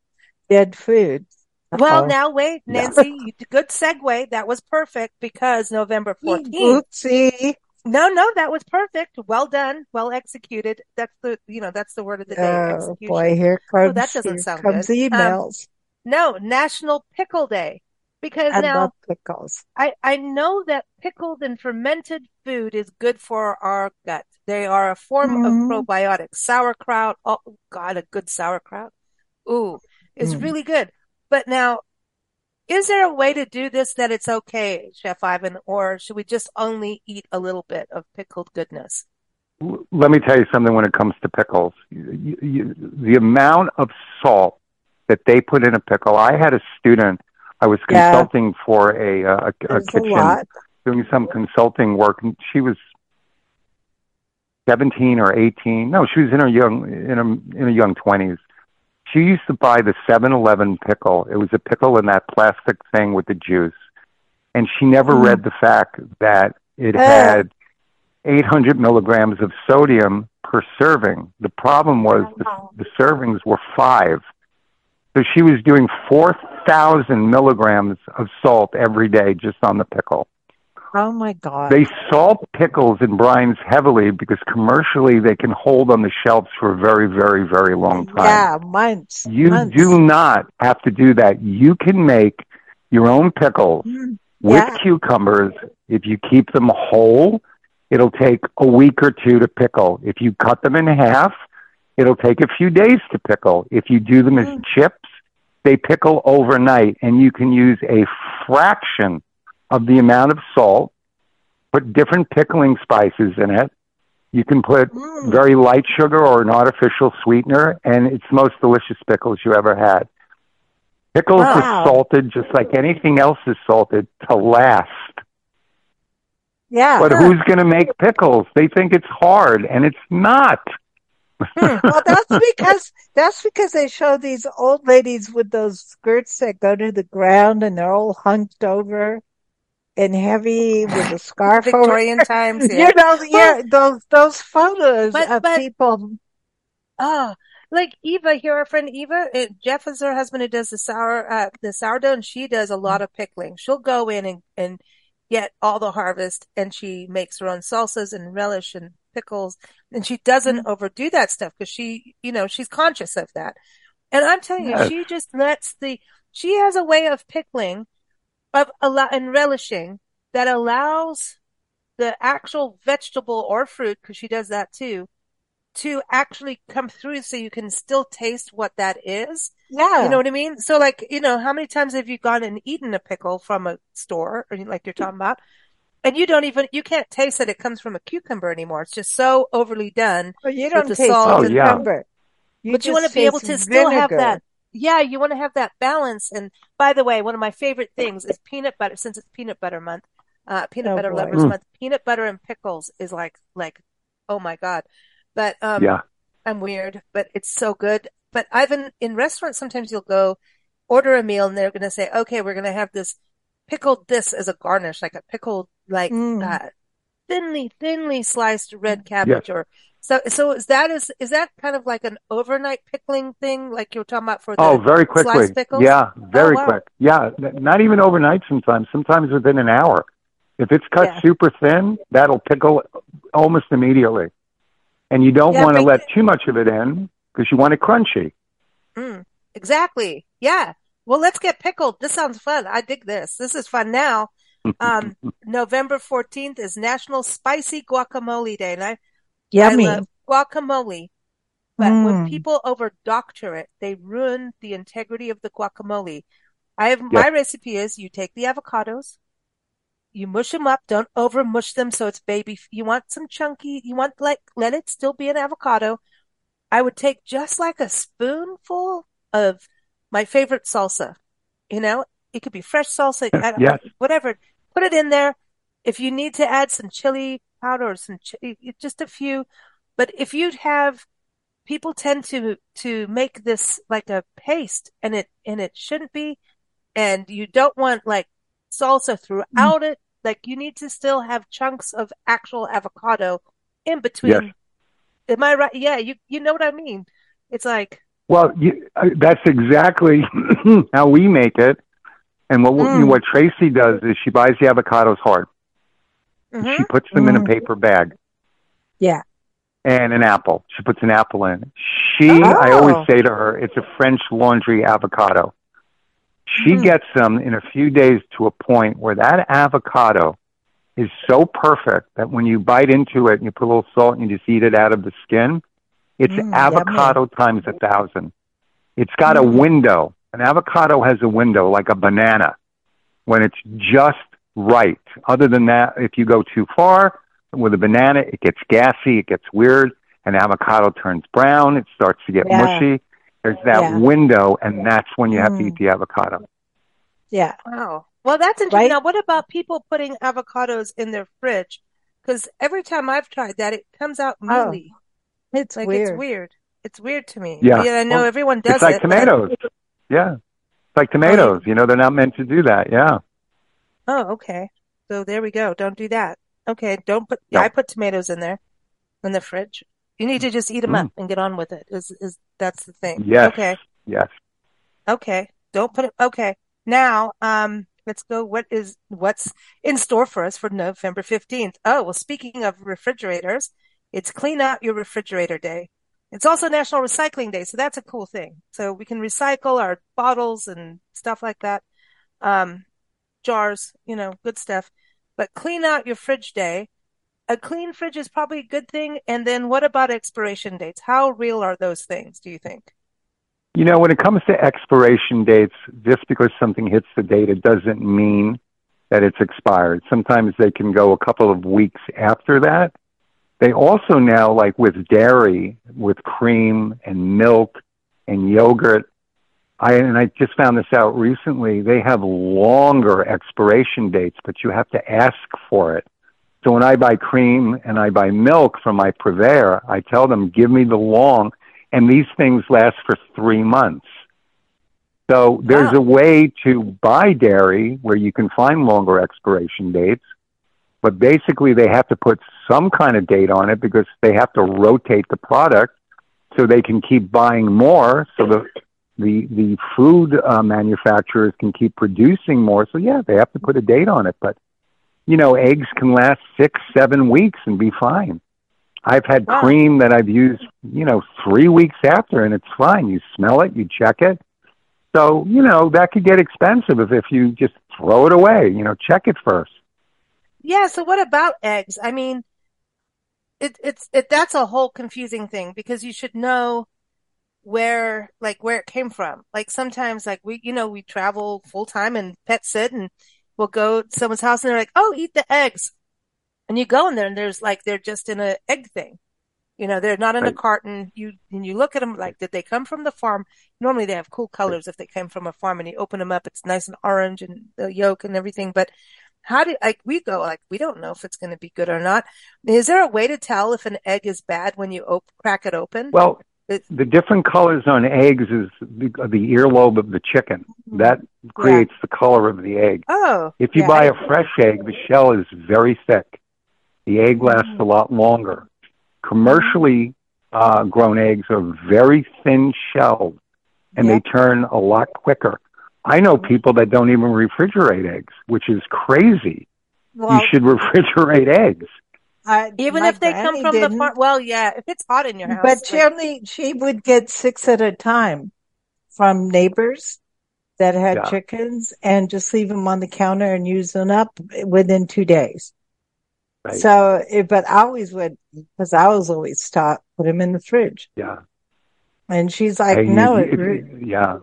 dead food. Well, now wait, Nancy, good segue. That was perfect because November 14th. Oopsie. No, no, that was perfect. Well done. Well executed. That's the, you know, that's the word of the day. Oh execution. boy, here comes, oh, that doesn't sound comes good. Um, emails. Um, no, National Pickle Day. Because I now pickles. I, I know that pickled and fermented food is good for our gut. They are a form mm-hmm. of probiotics. Sauerkraut. Oh God, a good sauerkraut. Ooh, is mm. really good. But now, is there a way to do this that it's okay, Chef Ivan, or should we just only eat a little bit of pickled goodness? Let me tell you something when it comes to pickles. You, you, the amount of salt that they put in a pickle. I had a student I was consulting yeah. for a, a, a kitchen, a doing some consulting work, and she was seventeen or eighteen. No, she was in her young in her in her young twenties. She used to buy the Seven Eleven pickle. It was a pickle in that plastic thing with the juice, and she never mm. read the fact that it had 800 milligrams of sodium per serving. The problem was the, the servings were five. So she was doing 4,000 milligrams of salt every day just on the pickle. Oh my God. They salt pickles and brines heavily because commercially they can hold on the shelves for a very, very, very long time. Yeah, months. You months. do not have to do that. You can make your own pickles mm, with yeah. cucumbers. If you keep them whole, it'll take a week or two to pickle. If you cut them in half, It'll take a few days to pickle. If you do them as mm. chips, they pickle overnight and you can use a fraction of the amount of salt, put different pickling spices in it. You can put mm. very light sugar or an artificial sweetener and it's the most delicious pickles you ever had. Pickles wow. are salted just like anything else is salted to last. Yeah. But who's going to make pickles? They think it's hard and it's not. Hmm. Well, that's because that's because they show these old ladies with those skirts that go to the ground and they're all hunched over and heavy with a scarf Victorian over. times. Yeah. You know, yeah, those those photos but, of but, people. Oh, like Eva here, our friend Eva, it, Jeff is her husband who does the sour, uh, the sourdough and she does a lot of pickling. She'll go in and, and get all the harvest and she makes her own salsas and relish and pickles and she doesn't mm-hmm. overdo that stuff because she, you know, she's conscious of that. And I'm telling you, she just lets the, she has a way of pickling of a lot and relishing that allows the actual vegetable or fruit, because she does that too, to actually come through so you can still taste what that is. Yeah. You know what I mean? So like, you know, how many times have you gone and eaten a pickle from a store or like you're talking about? And you don't even, you can't taste that it comes from a cucumber anymore. It's just so overly done. Well, you don't taste oh, cucumber. You but you want to be able to vinegar. still have that. Yeah, you want to have that balance. And by the way, one of my favorite things is peanut butter, since it's peanut butter month, uh, peanut oh, butter boy. lovers mm. month, peanut butter and pickles is like, like, oh my God. But, um, yeah, I'm weird, but it's so good. But I've been in restaurants, sometimes you'll go order a meal and they're going to say, okay, we're going to have this pickled this as a garnish, like a pickled, like, mm. uh, thinly, thinly sliced red cabbage yes. or so, so is that is is that kind of like an overnight pickling thing, like you're talking about for the oh, very quickly, yeah, very oh, wow. quick, yeah, not even overnight. Sometimes, sometimes within an hour. If it's cut yeah. super thin, that'll pickle almost immediately, and you don't yeah, want to let too much of it in because you want it crunchy. Mm, exactly. Yeah. Well, let's get pickled. This sounds fun. I dig this. This is fun now. Um, November 14th is National Spicy Guacamole Day. And I, Yummy. I love guacamole. But mm. when people over doctor it, they ruin the integrity of the guacamole. I have yep. my recipe is you take the avocados, you mush them up, don't over mush them so it's baby. You want some chunky, you want like let it still be an avocado. I would take just like a spoonful of my favorite salsa. You know, it could be fresh salsa, yes. whatever. Put it in there. If you need to add some chili powder or some, just a few. But if you have, people tend to, to make this like a paste and it, and it shouldn't be. And you don't want like salsa throughout mm. it. Like you need to still have chunks of actual avocado in between. Yes. Am I right? Yeah. You, you know what I mean? It's like, well, you, uh, that's exactly how we make it. And what mm. what Tracy does is she buys the avocados hard. Mm-hmm. She puts them mm-hmm. in a mm-hmm. paper bag. Yeah. And an apple. She puts an apple in. She, oh. I always say to her, it's a French laundry avocado. She mm. gets them in a few days to a point where that avocado is so perfect that when you bite into it and you put a little salt and you just eat it out of the skin, it's mm, avocado yummy. times a thousand. It's got mm. a window. An avocado has a window like a banana when it's just right. Other than that, if you go too far with a banana, it gets gassy, it gets weird. and avocado turns brown, it starts to get yeah. mushy. There's that yeah. window, and that's when you have mm. to eat the avocado. Yeah. Wow. Well, that's interesting. Right? Now, what about people putting avocados in their fridge? Because every time I've tried that, it comes out oh. mealy. Oh, it's like weird. it's weird. It's weird to me. Yeah. yeah I know well, everyone does it's like it, tomatoes. But... Yeah. It's like tomatoes. You know, they're not meant to do that. Yeah. Oh, okay. So there we go. Don't do that. Okay. Don't put, no. I put tomatoes in there in the fridge. You need to just eat them mm. up and get on with it. Is, is, that's the thing. Yes. Okay. Yes. Okay. Don't put it, okay. Now, um, let's go. What is, what's in store for us for November 15th? Oh, well, speaking of refrigerators, it's clean out your refrigerator day. It's also National Recycling Day, so that's a cool thing. So we can recycle our bottles and stuff like that. Um, jars, you know, good stuff. But clean out your fridge day. A clean fridge is probably a good thing. And then what about expiration dates? How real are those things, do you think? You know, when it comes to expiration dates, just because something hits the date, it doesn't mean that it's expired. Sometimes they can go a couple of weeks after that. They also now, like with dairy, with cream and milk and yogurt, I and I just found this out recently. They have longer expiration dates, but you have to ask for it. So when I buy cream and I buy milk from my purveyor, I tell them, give me the long, and these things last for three months. So there's wow. a way to buy dairy where you can find longer expiration dates, but basically they have to put some kind of date on it because they have to rotate the product so they can keep buying more. So the the the food uh, manufacturers can keep producing more. So yeah, they have to put a date on it. But you know, eggs can last six, seven weeks and be fine. I've had wow. cream that I've used, you know, three weeks after, and it's fine. You smell it, you check it. So you know that could get expensive if if you just throw it away. You know, check it first. Yeah. So what about eggs? I mean, it, it's it that's a whole confusing thing because you should know where like where it came from. Like sometimes like we you know we travel full time and pet sit and we'll go to someone's house and they're like, "Oh, eat the eggs." And you go in there and there's like they're just in an egg thing. You know, they're not in right. a carton. You and you look at them like, did they come from the farm? Normally they have cool colors if they came from a farm, and you open them up, it's nice and orange and the yolk and everything. But how do like we go like we don't know if it's going to be good or not? Is there a way to tell if an egg is bad when you op- crack it open? Well, the different colors on eggs is the, the earlobe of the chicken. Mm-hmm. That creates yeah. the color of the egg. Oh. If you yeah, buy a fresh egg, the shell is very thick. The egg lasts mm-hmm. a lot longer. Commercially uh, grown eggs are very thin shelled and they turn a lot quicker. I know people that don't even refrigerate eggs, which is crazy. Well, you should refrigerate eggs. Even if they come from didn't. the farm. Well, yeah, if it's hot in your house. But she only, she would get six at a time from neighbors that had yeah. chickens and just leave them on the counter and use them up within two days. Right. So, but I always would, because I was always taught, put them in the fridge. Yeah. And she's like, hey, no, you, it, yeah.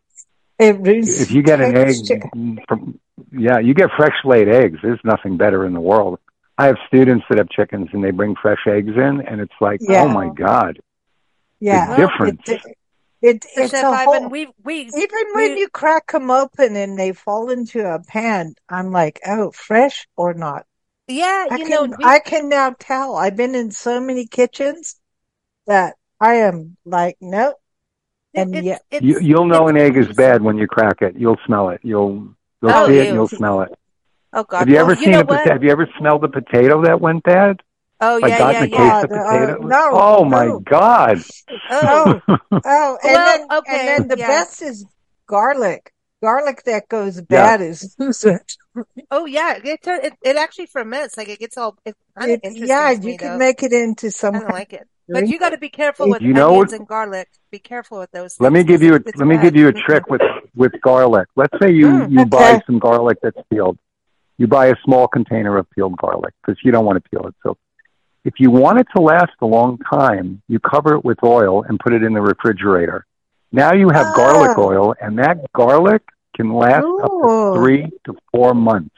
It if you get an egg from, yeah, you get fresh laid eggs. There's nothing better in the world. I have students that have chickens and they bring fresh eggs in, and it's like, yeah. oh my god, yeah, the difference. It, it, it's a whole, we, we, even we, when you crack them open and they fall into a pan, I'm like, oh, fresh or not? Yeah, I you can, know, we, I can now tell. I've been in so many kitchens that I am like, nope, and it's, yeah, it's, you, will know an egg is bad when you crack it. You'll smell it. You'll you'll oh, see it. and You'll smell it. Oh God! Have you ever seen a potato? Have you ever smelled a potato that went bad? Oh like yeah, gotten yeah, a yeah. Of? Uh, no. Oh my no. God. Oh, oh, and well, then okay, and then the yeah. best is garlic. Garlic that goes bad yeah. is Oh yeah, it, it it actually ferments. Like it gets all. It's kind of. Yeah, you me, can though. make it into some. I don't like it. But you got to be careful with you know onions what? and garlic. Be careful with those. Things. Let me give you a, let bad. me give you a trick with with garlic. Let's say you mm, you okay. buy some garlic that's peeled. You buy a small container of peeled garlic because you don't want to peel it. So if you want it to last a long time, you cover it with oil and put it in the refrigerator. Now you have garlic ah. oil, and that garlic can last Ooh. up to three to four months.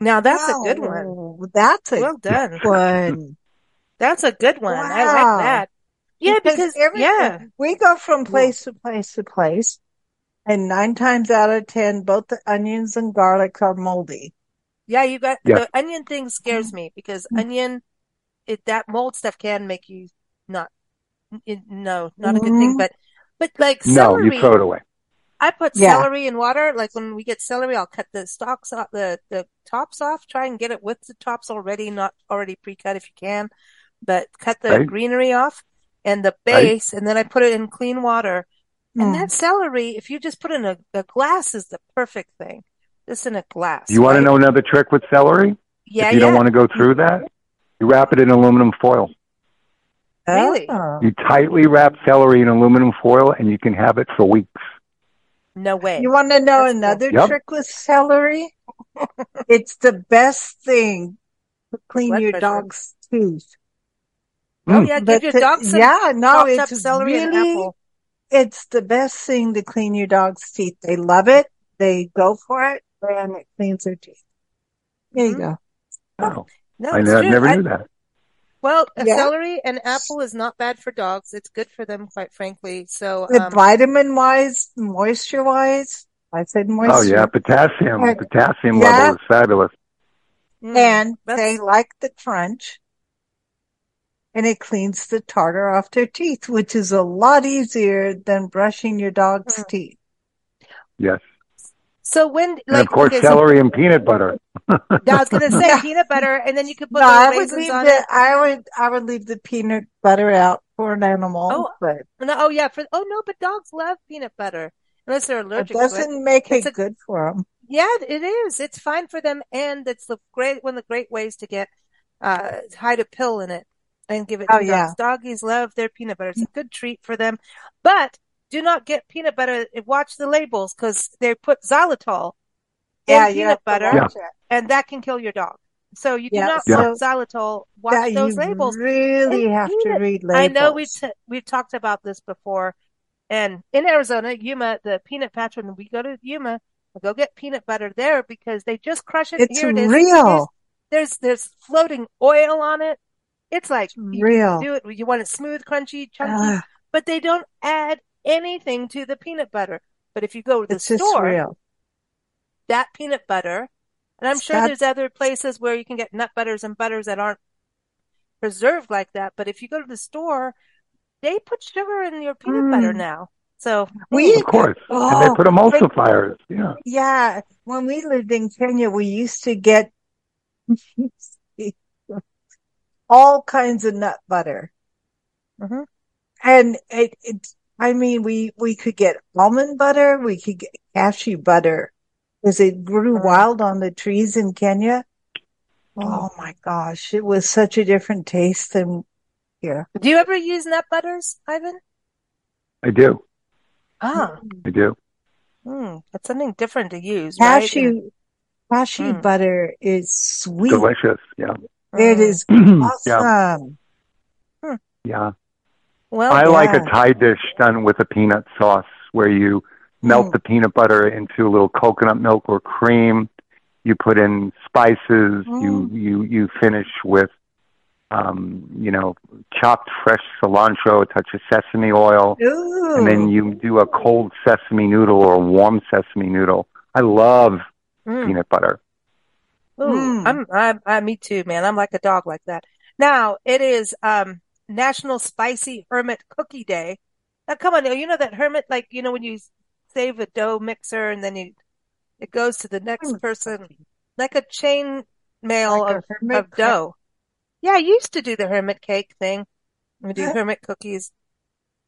Now that's wow. a good one. That's a well done one. That's a good one. Wow. I like that. Yeah, because, because yeah, we go from place to place to place, and nine times out of ten, both the onions and garlic are moldy. Yeah, you got yeah. the onion thing scares me because mm-hmm. onion, it that mold stuff can make you not, it, no, not mm-hmm. a good thing. Mm-hmm. But, but like celery, no, you throw it away. I put yeah. celery in water. Like when we get celery, I'll cut the stalks off, the the tops off. Try and get it with the tops already, not already pre-cut if you can but cut the right. greenery off and the base, right. and then I put it in clean water. Mm. And hmm. that celery, if you just put in a, a, glass, is the perfect thing. Just in a glass. You want to know another trick with celery? Yeah. If you yeah. don't want to go through that, you wrap it in aluminum foil. Really? You tightly wrap celery in aluminum foil, and you can have it for weeks. No way. You want to know That's another cool. trick with celery? it's the best thing to clean Blood your pressure. dog's tooth. Oh yeah, give your dog some yeah, no, it's celery really, and apple. It's the best thing to clean your dog's teeth. They love it. They go for it, and it cleans their teeth. There mm-hmm. you go. Oh, no, I never, never knew I, that. Well, yeah. celery and apple is not bad for dogs. It's good for them, quite frankly. So, um, vitamin wise, moisture wise, I said moisture. Oh yeah, potassium. Potassium yeah. level is fabulous. Mm, and they like the crunch and it cleans the tartar off their teeth, which is a lot easier than brushing your dog's mm. teeth. Yes. So when, like, and of course, okay, celery so, and peanut butter. I was going to say peanut butter, and then you could put no, I would leave on the, it. I would, I would leave the peanut butter out for an animal. Oh, but no, oh yeah. For oh no, but dogs love peanut butter unless they're it allergic. doesn't to it. make It's it a- good for them. Yeah, it is. It's fine for them, and it's the great one of the great ways to get uh hide a pill in it and give it Oh, to yeah. dogs. Doggies love their peanut butter. It's a good treat for them, but do not get peanut butter. Watch the labels because they put xylitol in Yeah, you peanut butter, watch and that can kill your dog. So you do Yeah, not Yeah. put xylitol. Watch That those you labels. really And have to peanut- read labels. I know we've t- we've talked about this before, and in Arizona, Yuma, the peanut patch. When we go to Yuma, we go get peanut butter there because they just crush it. It's Here it is. real. There's, there's there's floating oil on it. It's like It's you real. do it. You want it smooth, crunchy, chunky, Ugh, but they don't add anything to the peanut butter. But if you go to the it's store, real. that peanut butter, and I'm sure That- there's other places where you can get nut butters and butters that aren't preserved like that. But if you go to the store, they put sugar in your peanut butter Mm. now. So We- Of course. and Oh, they put emulsifiers. Yeah. Yeah, when we lived in Kenya, we used to get all kinds of nut butter. Mhm. And it, it, I mean, we, we could get almond butter, we could get cashew butter because it grew Mhm. wild on the trees in Kenya. Mm. Oh my gosh, it was such a different taste than here. do you ever use nut butters, Ivan? I do. Ah, I do. mm, that's something different to use, right? Cashew, cashew Mm. butter is sweet. Delicious. Yeah. It Mm. is yeah. awesome. Yeah. Well, I like a. Thai dish done with a peanut sauce where you melt Mm. the peanut butter into a little coconut milk or cream. You put in spices. You you you finish with, um, you know, chopped fresh cilantro, a touch of sesame oil, Ooh. and then you do a cold sesame noodle or a warm sesame noodle. I love Mm. peanut butter. Ooh, Mm. I'm, I'm, I, me too, man. I'm like a dog like that. Now it is, um, National Spicy Hermit Cookie Day. Now, come on, you know that hermit, like, you know, when you save a dough mixer and then you, it goes to the next Hermit person, like a chain mail Like of, hermit of dough. Yeah, I used to do the hermit cake thing. We do hermit cookies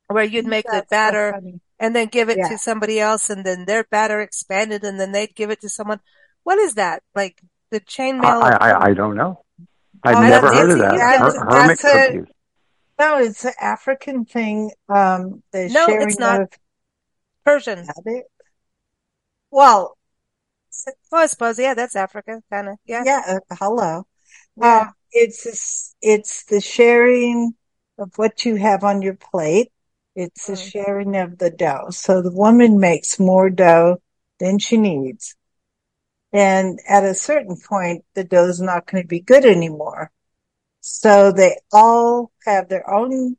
where you'd make the That's so batter funny. and then give it Yeah. to somebody else and then their batter expanded and then they'd give it to someone. What is that? Like the chain mail? I, I, I, I don't know. I've Oh, never heard of that. that's- Her- hermit that's a- cookies. No, it's an African thing. Um, the No, it's not. of Persian. habit. Well, Well, I suppose, yeah, that's Africa, kind of. Yeah. yeah. uh, hello. Yeah. Um, it's this- it's the sharing of what you have on your plate. It's the Mm. sharing of the dough. So the woman makes more dough than she needs. And at a certain point, the dough is not going to be good anymore. So they all have their own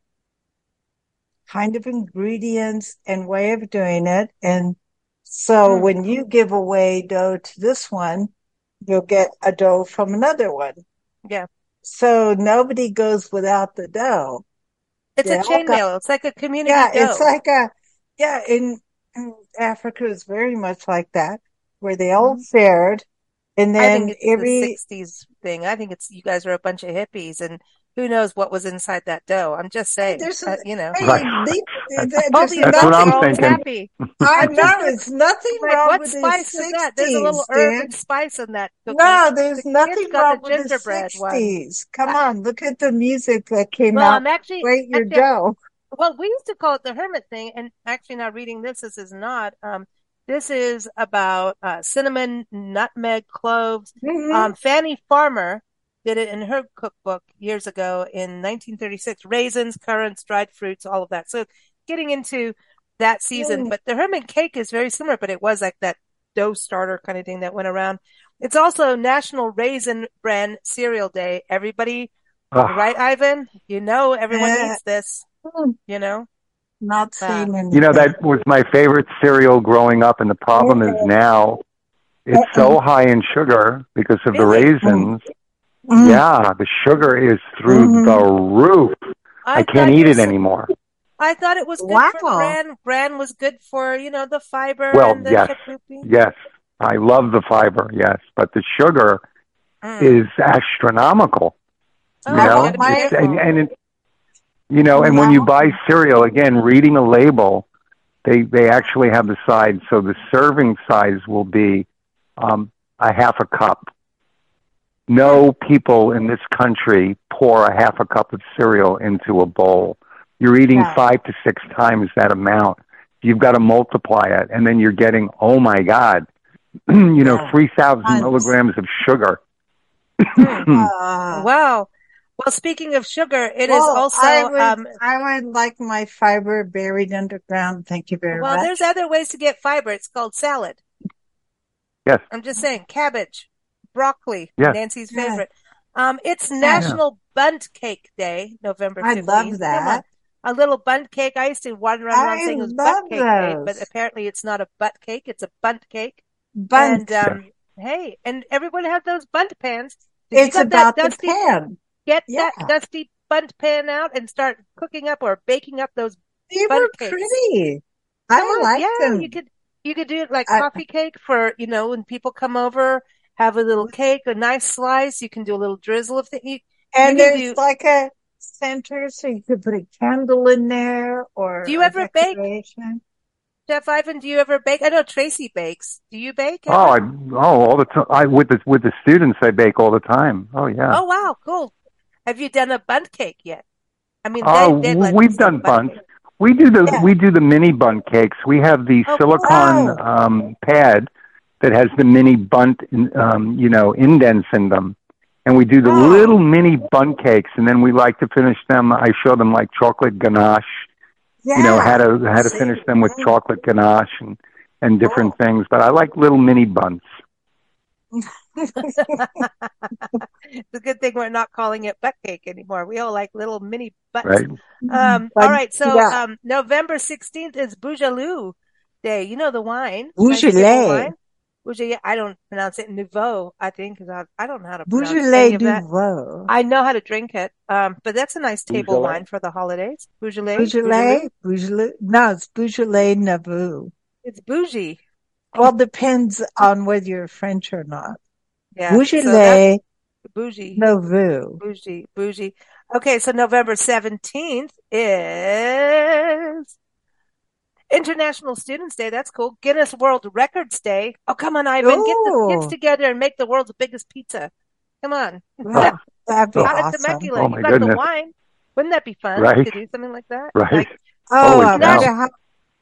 kind of ingredients and way of doing it. And so Mm. when you give away dough to this one, you'll get a dough from another one. Yeah. So nobody goes without the dough. It's They a all chain got- mail. It's like a community Yeah, dough. it's like a, yeah, in, in Africa is very much like that, where they all Mhm. shared. And I then think it's the every, 60s thing. I think it's you guys are a bunch of hippies and who knows what was inside that dough. I'm just saying, There's uh, a- you know. hey, Right. they- That's- there's That's what I'm adults thinking. happy. I know it's nothing Like, wrong what with the spice is that? There's a little 60s, herb and spice in that cookie. No, there's The nothing got wrong the with the gingerbread one. 60s. Come on, look at the music that came Well, out. I'm actually, Rate your actually, dough. Well, we used to call it the hermit thing, and actually now reading this, this is not. Um, this is about uh, cinnamon, nutmeg, cloves. Mhm. Um, Fanny Farmer did it in her cookbook years ago in 1936. Raisins, currants, dried fruits, all of that. So getting into that season, Mm. but the hermit cake is very similar, but it was like that dough starter kind of thing that went around. It's also National Raisin Bran Cereal Day. Everybody, right, Ivan? You know everyone Yeah. eats this. Mm. You know. Not Wow. saying anything. You know, that was my favorite cereal growing up, and the problem is now it's so high in sugar because of the raisins. Mm. Yeah, the sugar is through Mhm. the roof. I, thought can't eat it anymore. I thought it was good for bran. Bran was good for, you know, the fiber Well, and the yes. chakoupi. Yes, I love the fiber, yes, but the sugar Mm. is astronomical. Oh, you know, you gotta be my- It's- and, and it, You know, and when you buy cereal, again, reading a label, they they actually have the size. So the serving size will be um, a half a cup. No people in this country pour a half a cup of cereal into a bowl. You're eating Yeah. five to six times that amount. You've got to multiply it, and then you're getting, oh my God, you know, Yeah. 3,000 milligrams of sugar. Uh, Wow. Well, speaking of sugar, it is well, also I would, um, I would like my fiber buried underground. Thank you very well, much. Well, there's other ways to get fiber. It's called salad. Yes. I'm just saying, cabbage, broccoli, Yes. Nancy's Yeah. favorite. Um, it's National Bundt Cake Day, November I 15th. love Come on. that. A little bundt cake. I used to wander around, around I saying it was love butt cake day, but apparently it's not a butt cake. It's a bundt cake. Bundt. And um, hey, and everyone has those bundt pans. If you it's that about the pan. Get Yeah. that dusty bundt pan out and start cooking up or baking up those. They Bundt were cakes. pretty. I Come on, like yeah, them. you could you could do it like I- coffee cake for you know when people come over, have a little cake, a nice slice. You can do a little drizzle of things. You, and you there's do- like a center, so you could put a candle in there or Do you ever bake? Jeff Ivan, do you ever bake? I know Tracy bakes. Do you bake? Oh. I, oh, all the time. I with the with the students, I bake all the time. Oh yeah. oh wow, cool. Have you done a bundt cake yet? I mean, Oh, they, they we've done bundts. cake. We do the Yeah. we do the mini bun cakes. We have the Oh, silicone wow. um, pad that has the mini bundt, in, um, you know, indents in them, and we do the Oh. little mini bun cakes, and then we like to finish them. I show them like chocolate ganache, Yeah. you know, how to how to See? finish them with chocolate ganache and and different Oh. things. But I like little mini buns. it's a good thing we're not calling it butt cake anymore. We all like little mini butts. Right? Um, But, all right. So, yeah. um, November 16th is Boujalou Day. You know the wine. Beaujolais. Nice. Beaujolais. I don't pronounce it Nouveau, I think. 'cause I, I don't know how to pronounce any Beaujolais of. Nouveau. I know how to drink it. Um, but that's a nice table Beaujolais. wine for the holidays. Beaujolais. Beaujolais? Beaujolais? No, it's Beaujolais Nouveau. It's bougie. Well, depends on whether you're French or not. Yeah. So that's Beaujolais bougie. Nouveau. Bougie, bougie. Okay, so November 17th is International Students Day. That's cool. Guinness World Records Day. Oh, come on, Ivan. Get the kids together and make the world's biggest pizza. Come on. Well, that'd be Oh. Out at awesome. Temecula. Oh, you my got the goodness. wine. Wouldn't that be fun Right. to do something like that? Right. Like Oh, Holy I cow. wonder how, how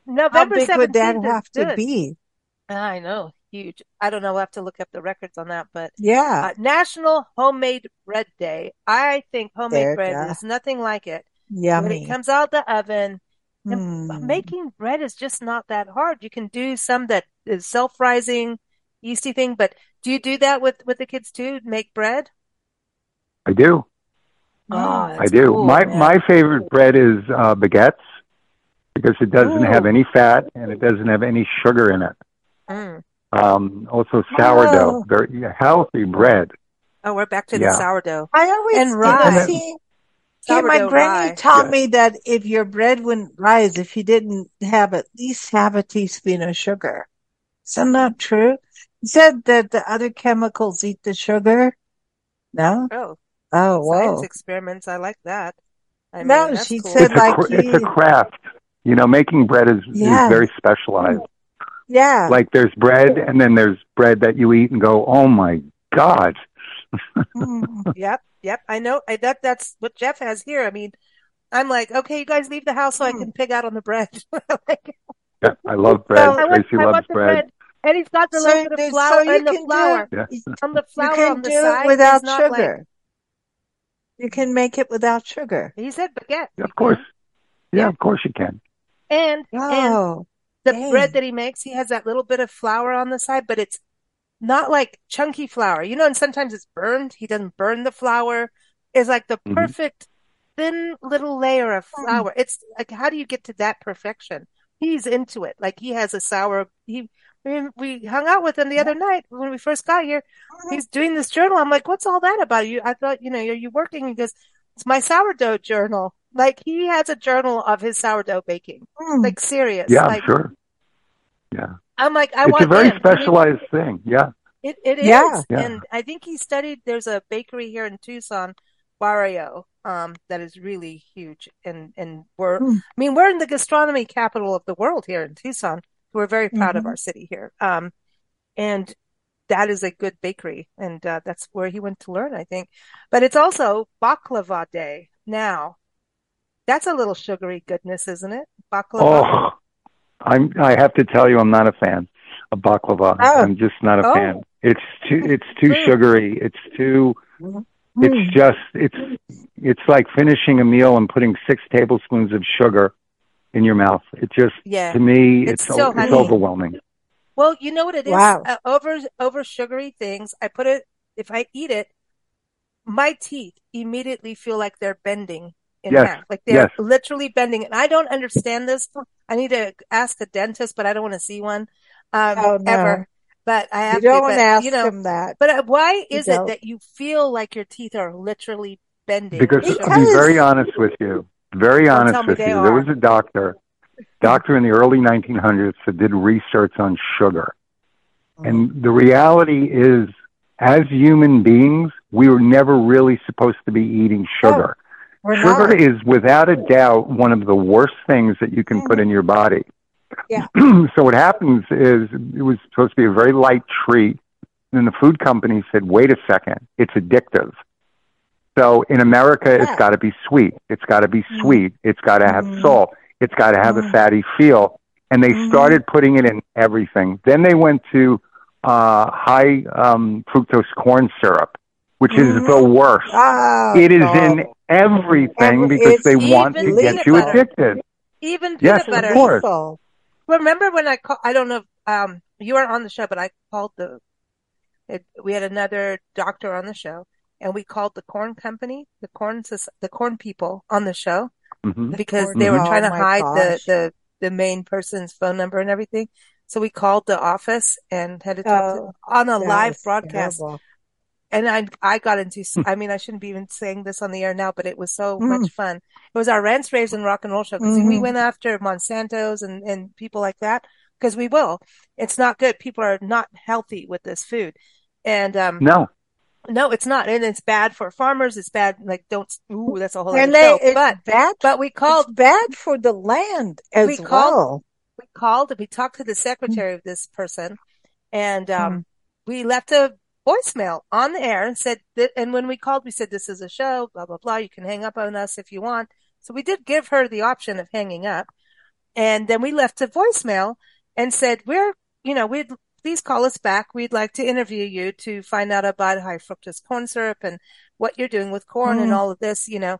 November big 17th would that have to good. be? I know. Huge. I don't know. We'll have to look up the records on that, but Yeah. uh, National Homemade Bread Day. I think homemade There, bread yeah. is nothing like it. When it comes out the oven, And Mm. making bread is just not that hard. You can do some that is self-rising, yeasty thing, but do you do that with with the kids too? Make bread? I do. Oh, I do. cool, my man. my favorite bread is uh, baguettes because it doesn't Ooh. have any fat and it doesn't have any sugar in it. Mm. Um, also sourdough, Oh. very healthy bread. Oh, we're back to the sourdough. I always, And you know, rye. see, see, my granny rye. taught Yeah. me that if your bread wouldn't rise, if you didn't have at least half a teaspoon of sugar. Is that not true? He said that the other chemicals eat the sugar. No? Oh, Oh, science experiments. I like that. I No, that's she cool. said It's a like it's a craft. You know, making bread is, Yes. is very specialized. Yeah. Like there's bread and then there's bread that you eat and go, oh my god. Mm. Yep, yep. I know. I, that that's what Jeff has here. I mean, I'm like, okay, you guys leave the house so I Hmm. can pig out on the bread. Like, Yeah, I love bread. Well, I want, Tracy I loves want the bread. bread. And he's got the So, little bit of so flour you and the can do flour. Yeah. On the You flour can on the do side it is without not like sugar. You can make it without sugar. he said baguette. Yeah, of course. Yeah, Yeah. of course you can. And and Oh, the dang. bread that he makes, he has that little bit of flour on the side, but it's not like chunky flour. You know, and sometimes it's burned. He doesn't burn the flour. It's like the Mhm. perfect thin little layer of Hmm. flour. It's like, how do you get to that perfection? He's into it. Like he has a sour, he, we, we hung out with him the other night when we first got here. He's doing this journal. I'm like, what's all that about? You, I thought, you know, are you working? He goes, it's my sourdough journal. Like he has a journal of his sourdough baking. Mm. Like serious. Yeah, like sure. Yeah. I'm like, I it's want a very him. Specialized thing. Yeah. It it is. Yeah. and I think he studied. There's a bakery here in Tucson barrio um, that is really huge, and and we're mm. I mean we're in the gastronomy capital of the world here in Tucson. We're very proud mm-hmm. of our city here, um, and that is a good bakery, and uh, that's where he went to learn, I think. But it's also baklava day now. That's a little sugary goodness, isn't it? Baklava. Oh, I'm. I have to tell you, I'm not a fan of baklava. Oh. I'm just not a oh. fan. It's too. It's too mm. sugary. It's too. Mm. It's just. It's. It's like finishing a meal and putting six tablespoons of sugar in your mouth. It just. Yeah. To me, it's it's, it's overwhelming. Well, you know what it is. Wow. Uh, over over sugary things. I put it. If I eat it, my teeth immediately feel like they're bending in yes. half. Like they're yes. literally bending. And I don't understand this. I need to ask a dentist, but I don't want to see one um, oh, no. ever. But I have you don't to, but, ask you know, him that. But uh, why is it that you feel like your teeth are literally bending? Because, because to be very honest with you, very honest with you, are. there was a doctor, doctor in the early 1900s that did research on sugar. Mm-hmm. And the reality is, as human beings, we were never really supposed to be eating sugar. Oh, sugar not. is without a doubt one of the worst things that you can mm-hmm. put in your body. Yeah. so what happens is it was supposed to be a very light treat, and the food company said, "Wait a second, it's addictive." So in America, yeah. it's got to be sweet. It's got to be mm-hmm. sweet. It's got to have mm-hmm. salt. It's got to have a fatty feel. And they mm-hmm. started putting it in everything. Then they went to uh, high um, fructose corn syrup, which is the mm-hmm. worst. Oh, it is in everything Every, because they want to get you butter. addicted. Even peanut yes, butter. Of course. Remember when I call? I don't know. If, um, you weren't on the show, but I called the. It, we had another doctor on the show, and we called the corn company, the corn, the corn people on the show, mm-hmm. because they were trying to oh hide the, the the main person's phone number and everything. So we called the office and had to talk oh, to, on a live broadcast. Terrible and I I got into I mean I shouldn't be even saying this on the air now, but it was so mm. much fun. It was our rants, raves, and rock and roll show because mm-hmm. we went after Monsanto's and and people like that because we will. It's not good. People are not healthy with this food, and um no. No, it's not, and it's bad for farmers. It's bad. Like, don't. Ooh, that's a whole and other they, show. But bad. But we called bad for the land as we called, well. We called. We talked to the secretary of this person, and um, mm. we left a voicemail on the air and said that, and when we called, we said, this is a show, blah, blah, blah. You can hang up on us if you want. So we did give her the option of hanging up. And then we left a voicemail and said, we're, you know, we'd, please call us back. We'd like to interview you to find out about high fructose corn syrup and what you're doing with corn mm. and all of this, you know.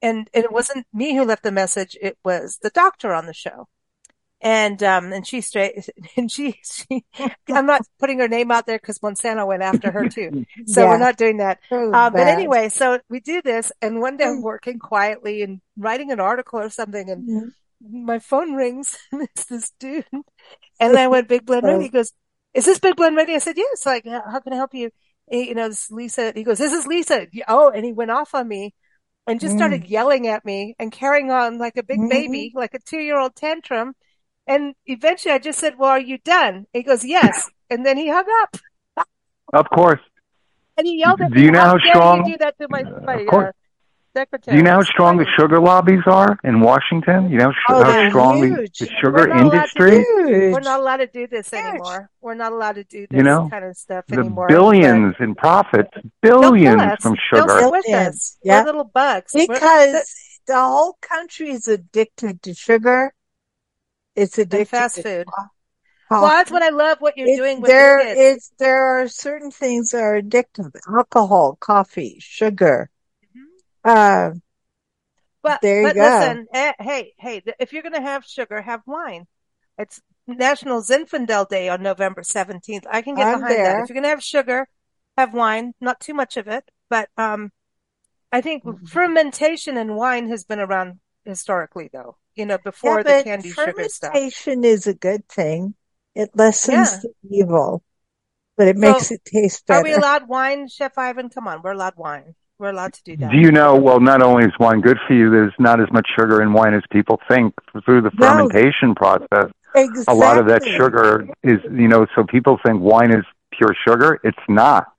And, and it wasn't me who left the message. It was the doctor on the show and um and she straight and she she I'm not putting her name out there because Monsanto went after her too, so yeah. we're not doing that. Uh, but anyway, so we do this, and one day I'm mm. working quietly and writing an article or something, and mm-hmm. my phone rings, and it's this dude, and I went Big Blend Radio. He goes, "Is this Big Blend Radio?" I said, "Yes." Like, how can I help you? You know, this Lisa. He goes, "This is Lisa." Oh, and he went off on me and just started mm. yelling at me and carrying on like a big mm-hmm. baby, like a two year old tantrum. And eventually I just said, well, are you done? He goes, yes. And then he hung up. of course. And he yelled at do me. You know how, how strong? You do that to my, my uh, secretary. Do you know how strong the sugar lobbies are in Washington? You know oh, how strong the, the sugar industry? We're not allowed to do this anymore. We're not allowed to do this you know, kind of stuff the anymore. Billions but in profits, billions from sugar. They'll with us. Yeah. We're little bugs. Because the whole country is addicted to sugar it's addictive. fast food. Well, that's what I love what you're it, doing with there the kids. Is, there are certain things that are addictive. Alcohol, coffee, sugar. Mm-hmm. Uh, but, there but listen, eh, hey, hey, if you're going to have sugar, have wine. It's National Zinfandel Day on November 17th. I can get I'm behind there. that. If you're going to have sugar, have wine, not too much of it, but, um, I think mm-hmm. fermentation in wine has been around historically though you know, before yeah, the candy sugar stuff. Fermentation is a good thing. It lessens yeah. the evil, but it so, makes it taste better. Are we allowed wine, Chef Ivan? Come on, we're allowed wine. We're allowed to do that. Do you know? Well, not only is wine good for you, there's not as much sugar in wine as people think through the fermentation no. process. Exactly. A lot of that sugar is, you know, so people think wine is pure sugar. It's not.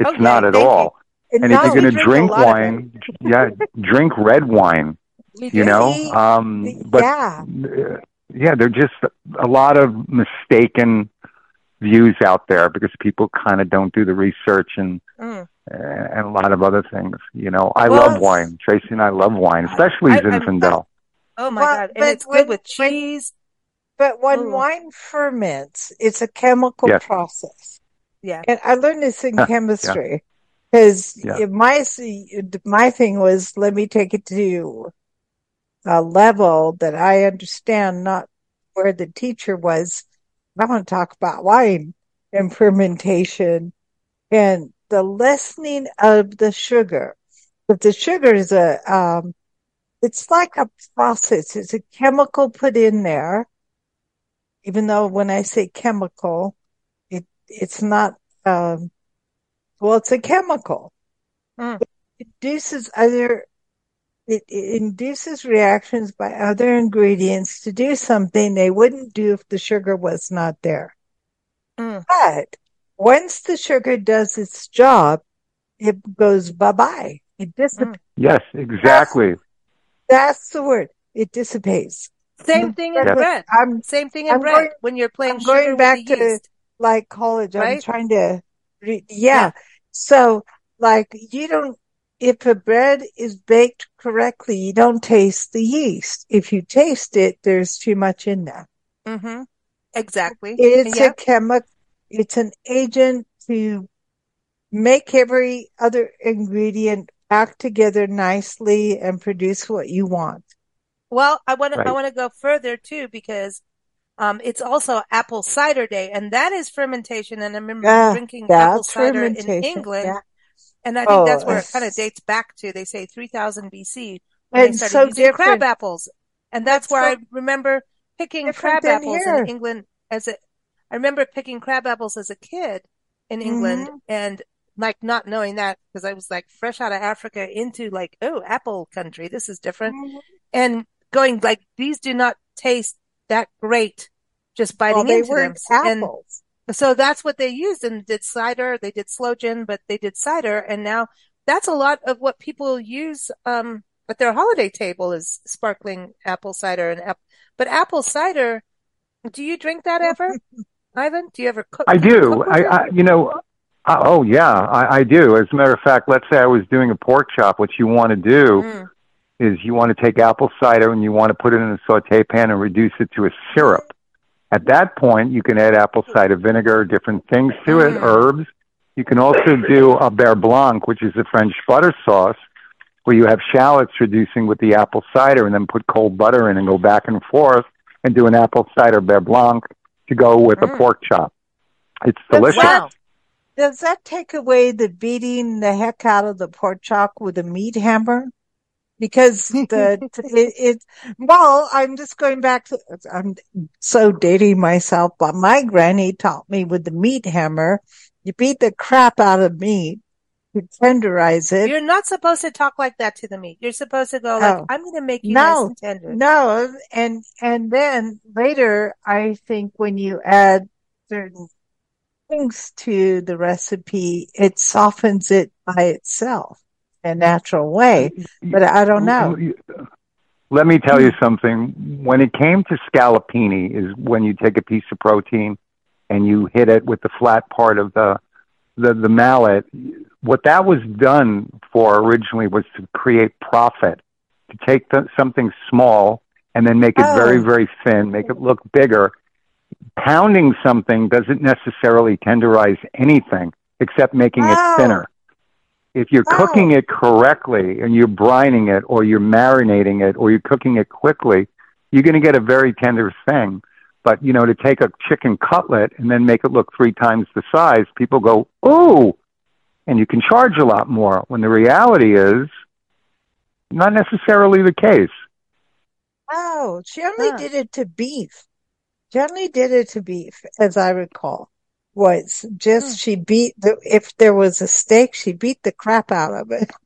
It's okay, not at all. And no, if you're going to drink, wine, yeah, drink red wine. You know, um, but yeah. yeah, they're just a lot of mistaken views out there because people kind of don't do the research and mm. and a lot of other things. You know, I well, love wine. Tracy and I love wine, especially I, Zinfandel. oh my well, god, and it's when, good with cheese. But when Ooh. wine ferments, it's a chemical yes. process. Yeah, and I learned this in chemistry because yeah. my my thing was let me take it to a level that I understand, not where the teacher was I want to talk about wine and fermentation and the lessening of the sugar. But the sugar is a, um, it's like a process. It's a chemical put in there. Even though when I say chemical, it, it's not, um, well, it's a chemical. Mm. It induces other it, it, induces reactions by other ingredients to do something they wouldn't do if the sugar was not there. Mm. But once the sugar does its job, it goes bye bye. It dissipates. Mm. Yes, exactly. That's, that's, the word. It dissipates. Same thing in bread. I'm, Same thing in I'm bread. Going, when you're playing I'm going back to yeast. like college. Right? I'm trying to, re- yeah. yeah. So like you don't if a bread is baked correctly, you don't taste the yeast. If you taste it, there's too much in there. Mm-hmm. Exactly. It's a chemical, it's an agent to make every other ingredient act together nicely and produce what you want. Well, I want right. to, I want to go further too because um, it's also apple cider day, and that is fermentation. And I remember uh, drinking apple cider in England, yeah. And I think oh, that's where it kind of dates back to. They say 3000 BC when they started so using different. crab apples, and that's, that's where so I remember picking crab apples here. in England as a. I remember picking crab apples as a kid in England, mm-hmm. and like not knowing that because I was like fresh out of Africa into like oh apple country. This is different, mm-hmm. and going like these do not taste that great just biting well, into them. Apples. So that's what they used and did cider. They did sloe gin, but they did cider. And now that's a lot of what people use, um, at their holiday table is sparkling apple cider and apple, but apple cider, do you drink that ever? Ivan, do you ever cook? I do. Cook I, I, you know, uh, oh yeah, I, I do. As a matter of fact, let's say I was doing a pork chop. What you want to do mm. is you want to take apple cider and you want to put it in a saute pan and reduce it to a syrup. At that point, you can add apple cider vinegar, different things to it, mm. herbs. You can also do a beurre blanc, which is a French butter sauce, where you have shallots reducing with the apple cider and then put cold butter in and go back and forth and do an apple cider beurre blanc to go with mm. a pork chop. It's delicious. Wow. Does that take away the beating the heck out of the pork chop with a meat hammer? Because the it, it, well i'm just going back to i'm so dating myself but my granny taught me with the meat hammer you beat the crap out of meat you tenderize it. You're not supposed to talk like that to the meat. You're supposed to go like oh. i'm going to make you no, nice and tender. No. And and then later i think when you add certain things to the recipe it softens it by itself a natural way, but I don't know. Let me tell you something. When it came to scallopini, is when you take a piece of protein and you hit it with the flat part of the the, the mallet. What that was done for originally was to create profit, to take the, something small and then make it oh. very very thin, make it look bigger. Pounding something doesn't necessarily tenderize anything except making oh. it thinner if you're oh. cooking it correctly and you're brining it or you're marinating it or you're cooking it quickly, you're going to get a very tender thing. But, you know, to take a chicken cutlet and then make it look three times the size, people go, ooh, and you can charge a lot more. When the reality is not necessarily the case. Oh, she only did it to beef. She only did it to beef, as I recall was just hmm. she beat the if there was a steak, she beat the crap out of it.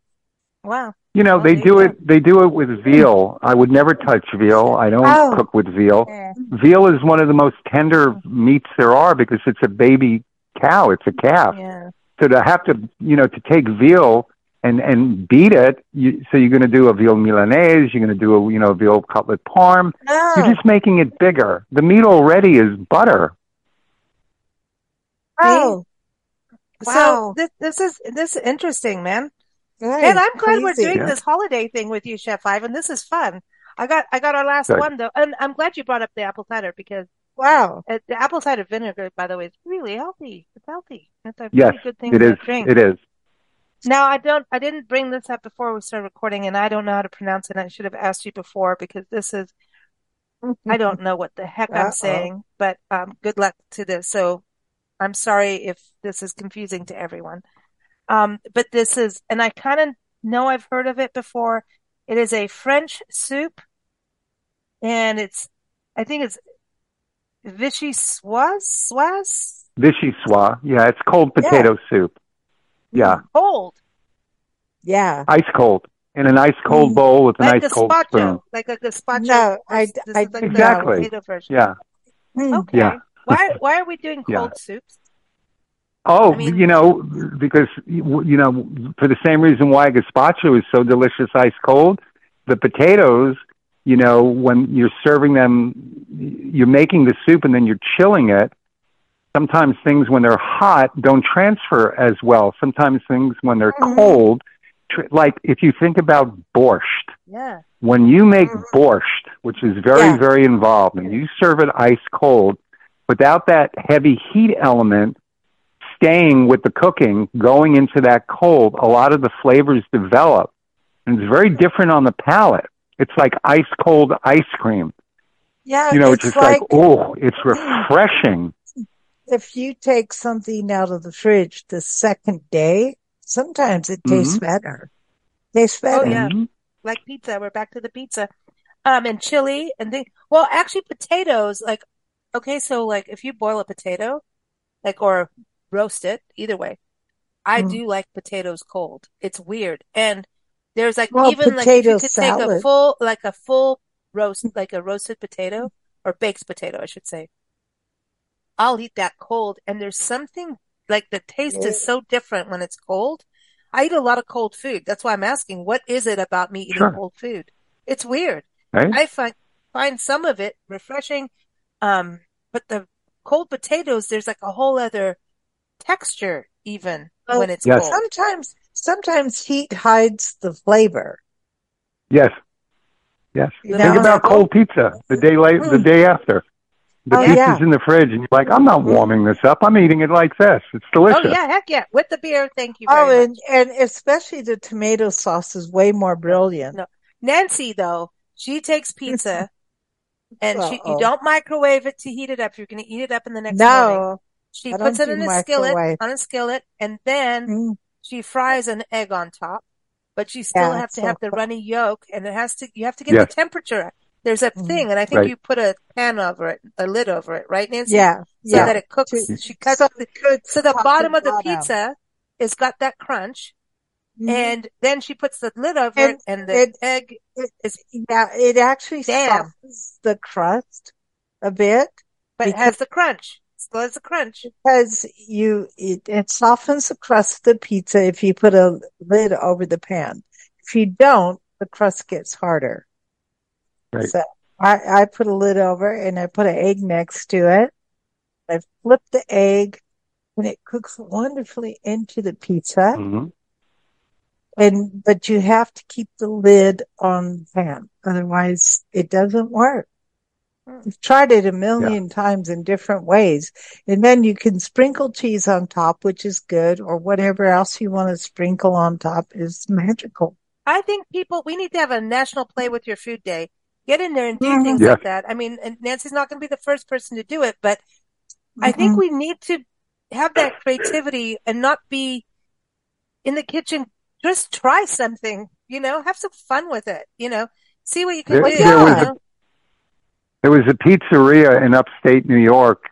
Wow. You know, well, they do it they do it with veal. I would never touch veal. I don't oh. cook with veal. Yeah. Veal is one of the most tender meats there are because it's a baby cow, it's a calf. Yeah. So to have to, you know, to take veal and and beat it, you, so you're going to do a veal milanese, you're going to do a, you know, veal cutlet parm. Oh. You're just making it bigger. The meat already is butter. Oh, So this, this is this is interesting, man. right. And I'm glad we're doing Yeah. this holiday thing with you, Chef Ivan. This is fun. I got I got our last Good. one though, and I'm glad you brought up the apple cider because Wow. uh, the apple cider vinegar, by the way, is really healthy. It's healthy. It's a Yes, really good thing It to is. drink. It is. Now I don't I didn't bring this up before we started recording, and I don't know how to pronounce it. I should have asked you before because this is I don't know what the heck I'm saying, but um, good luck to this. So I'm sorry if this is confusing to everyone. Um, but this is, and I kind of know I've heard of it before. It is a French soup, and it's, I think it's vichyssoise, soise, Vichyssoise. Yeah, it's cold potato soup. Yeah, cold, Yeah. ice cold in an ice cold Mm. bowl with an like ice cold spoon. gazpacho, like a gazpacho. No, I- This I- like the Exactly. potato version. Yeah. Hmm. Okay. Yeah. Why, why are we doing Yeah. cold soups? Oh, I mean- you know, because you know, for the same reason why gazpacho is so delicious ice cold, the potatoes, you know, when you're serving them, you're making the soup and then you're chilling it. Sometimes things when they're hot don't transfer as well. Sometimes things when they're Mhm. cold, tr- like if you think about borscht, Yeah. when you make Mhm. borscht, which is very, Yeah. very involved, and you serve it ice cold, without that heavy heat element staying with the cooking, going into that cold, a lot of the flavors develop. And it's very different on the palate. It's like ice cold ice cream. Yeah. You know, it's, it's just like, like oh, it's refreshing. if you take something out of the fridge the second day, sometimes it tastes better. Tastes Oh, better. yeah. Mhm. like pizza. We're back to the pizza. Um, and chili and thing. Well, actually, potatoes. Like, okay, so like if you boil a potato, like or roast it, either way, I Mm. do like potatoes cold. It's weird, and there's like Well, even like you could take a full like a full roast, like a roasted potato or baked potato, I should say. I'll eat that cold, and there's something like the taste Yeah. is so different when it's cold. I eat a lot of cold food. That's why I'm asking, what is it about me eating Sure. cold food? It's weird. Right? I find find some of it refreshing, um, but the cold potatoes, there's like a whole other texture even Oh, when it's Yes. cold. Sometimes, sometimes heat hides the flavor. yes. Yes. You Think Think know? about cold pizza the day late, the Mm. day after. The Oh, pizza's yeah. in the fridge, and you're like, I'm not warming this up. I'm eating it like this. It's delicious." Oh yeah, heck yeah. With the beer, thank you Oh, and, much. and especially the tomato sauce is way more brilliant. No. Nancy though, she takes pizza and she, you don't microwave it to heat it up. You're going to eat it up in the next morning. No. She I puts it in do a skillet, on a skillet, and then Mm, she fries an egg on top. But you still Yeah, have to so- have the runny yolk, and it has to. You have to get Yes. the temperature. There's a Mhm. thing, and I think Right. you put a pan over it, a lid over it, right, Nancy? Yeah. So Yeah. that it cooks. To- She cuts. so the, it so the bottom of the bottom. pizza has got that crunch, Mhm. and then she puts the lid over And it, and the it- egg. yeah, it actually Damn. softens the crust a bit But it has the crunch. Still has the crunch. because you it, it softens the crust of the pizza if you put a lid over the pan. If you don't, the crust gets harder. Right. So I, I put a lid over and I put an egg next to it. I flip the egg and it cooks wonderfully into the pizza. Mhm. And but you have to keep the lid on the pan, otherwise it doesn't work. We've tried it a million times in different ways. And then you can sprinkle cheese on top, which is good, or whatever else you want to sprinkle on top is magical. I think people, we need to have a national play with your food day. Get in there and do Mhm. things Yes. like that. I mean, and Nancy's not going to be the first person to do it, but I think Mhm. we need to have that creativity and not be in the kitchen. Just try something, you know, have some fun with it, you know, see what you can There- do. there was a- There was a pizzeria in upstate New York,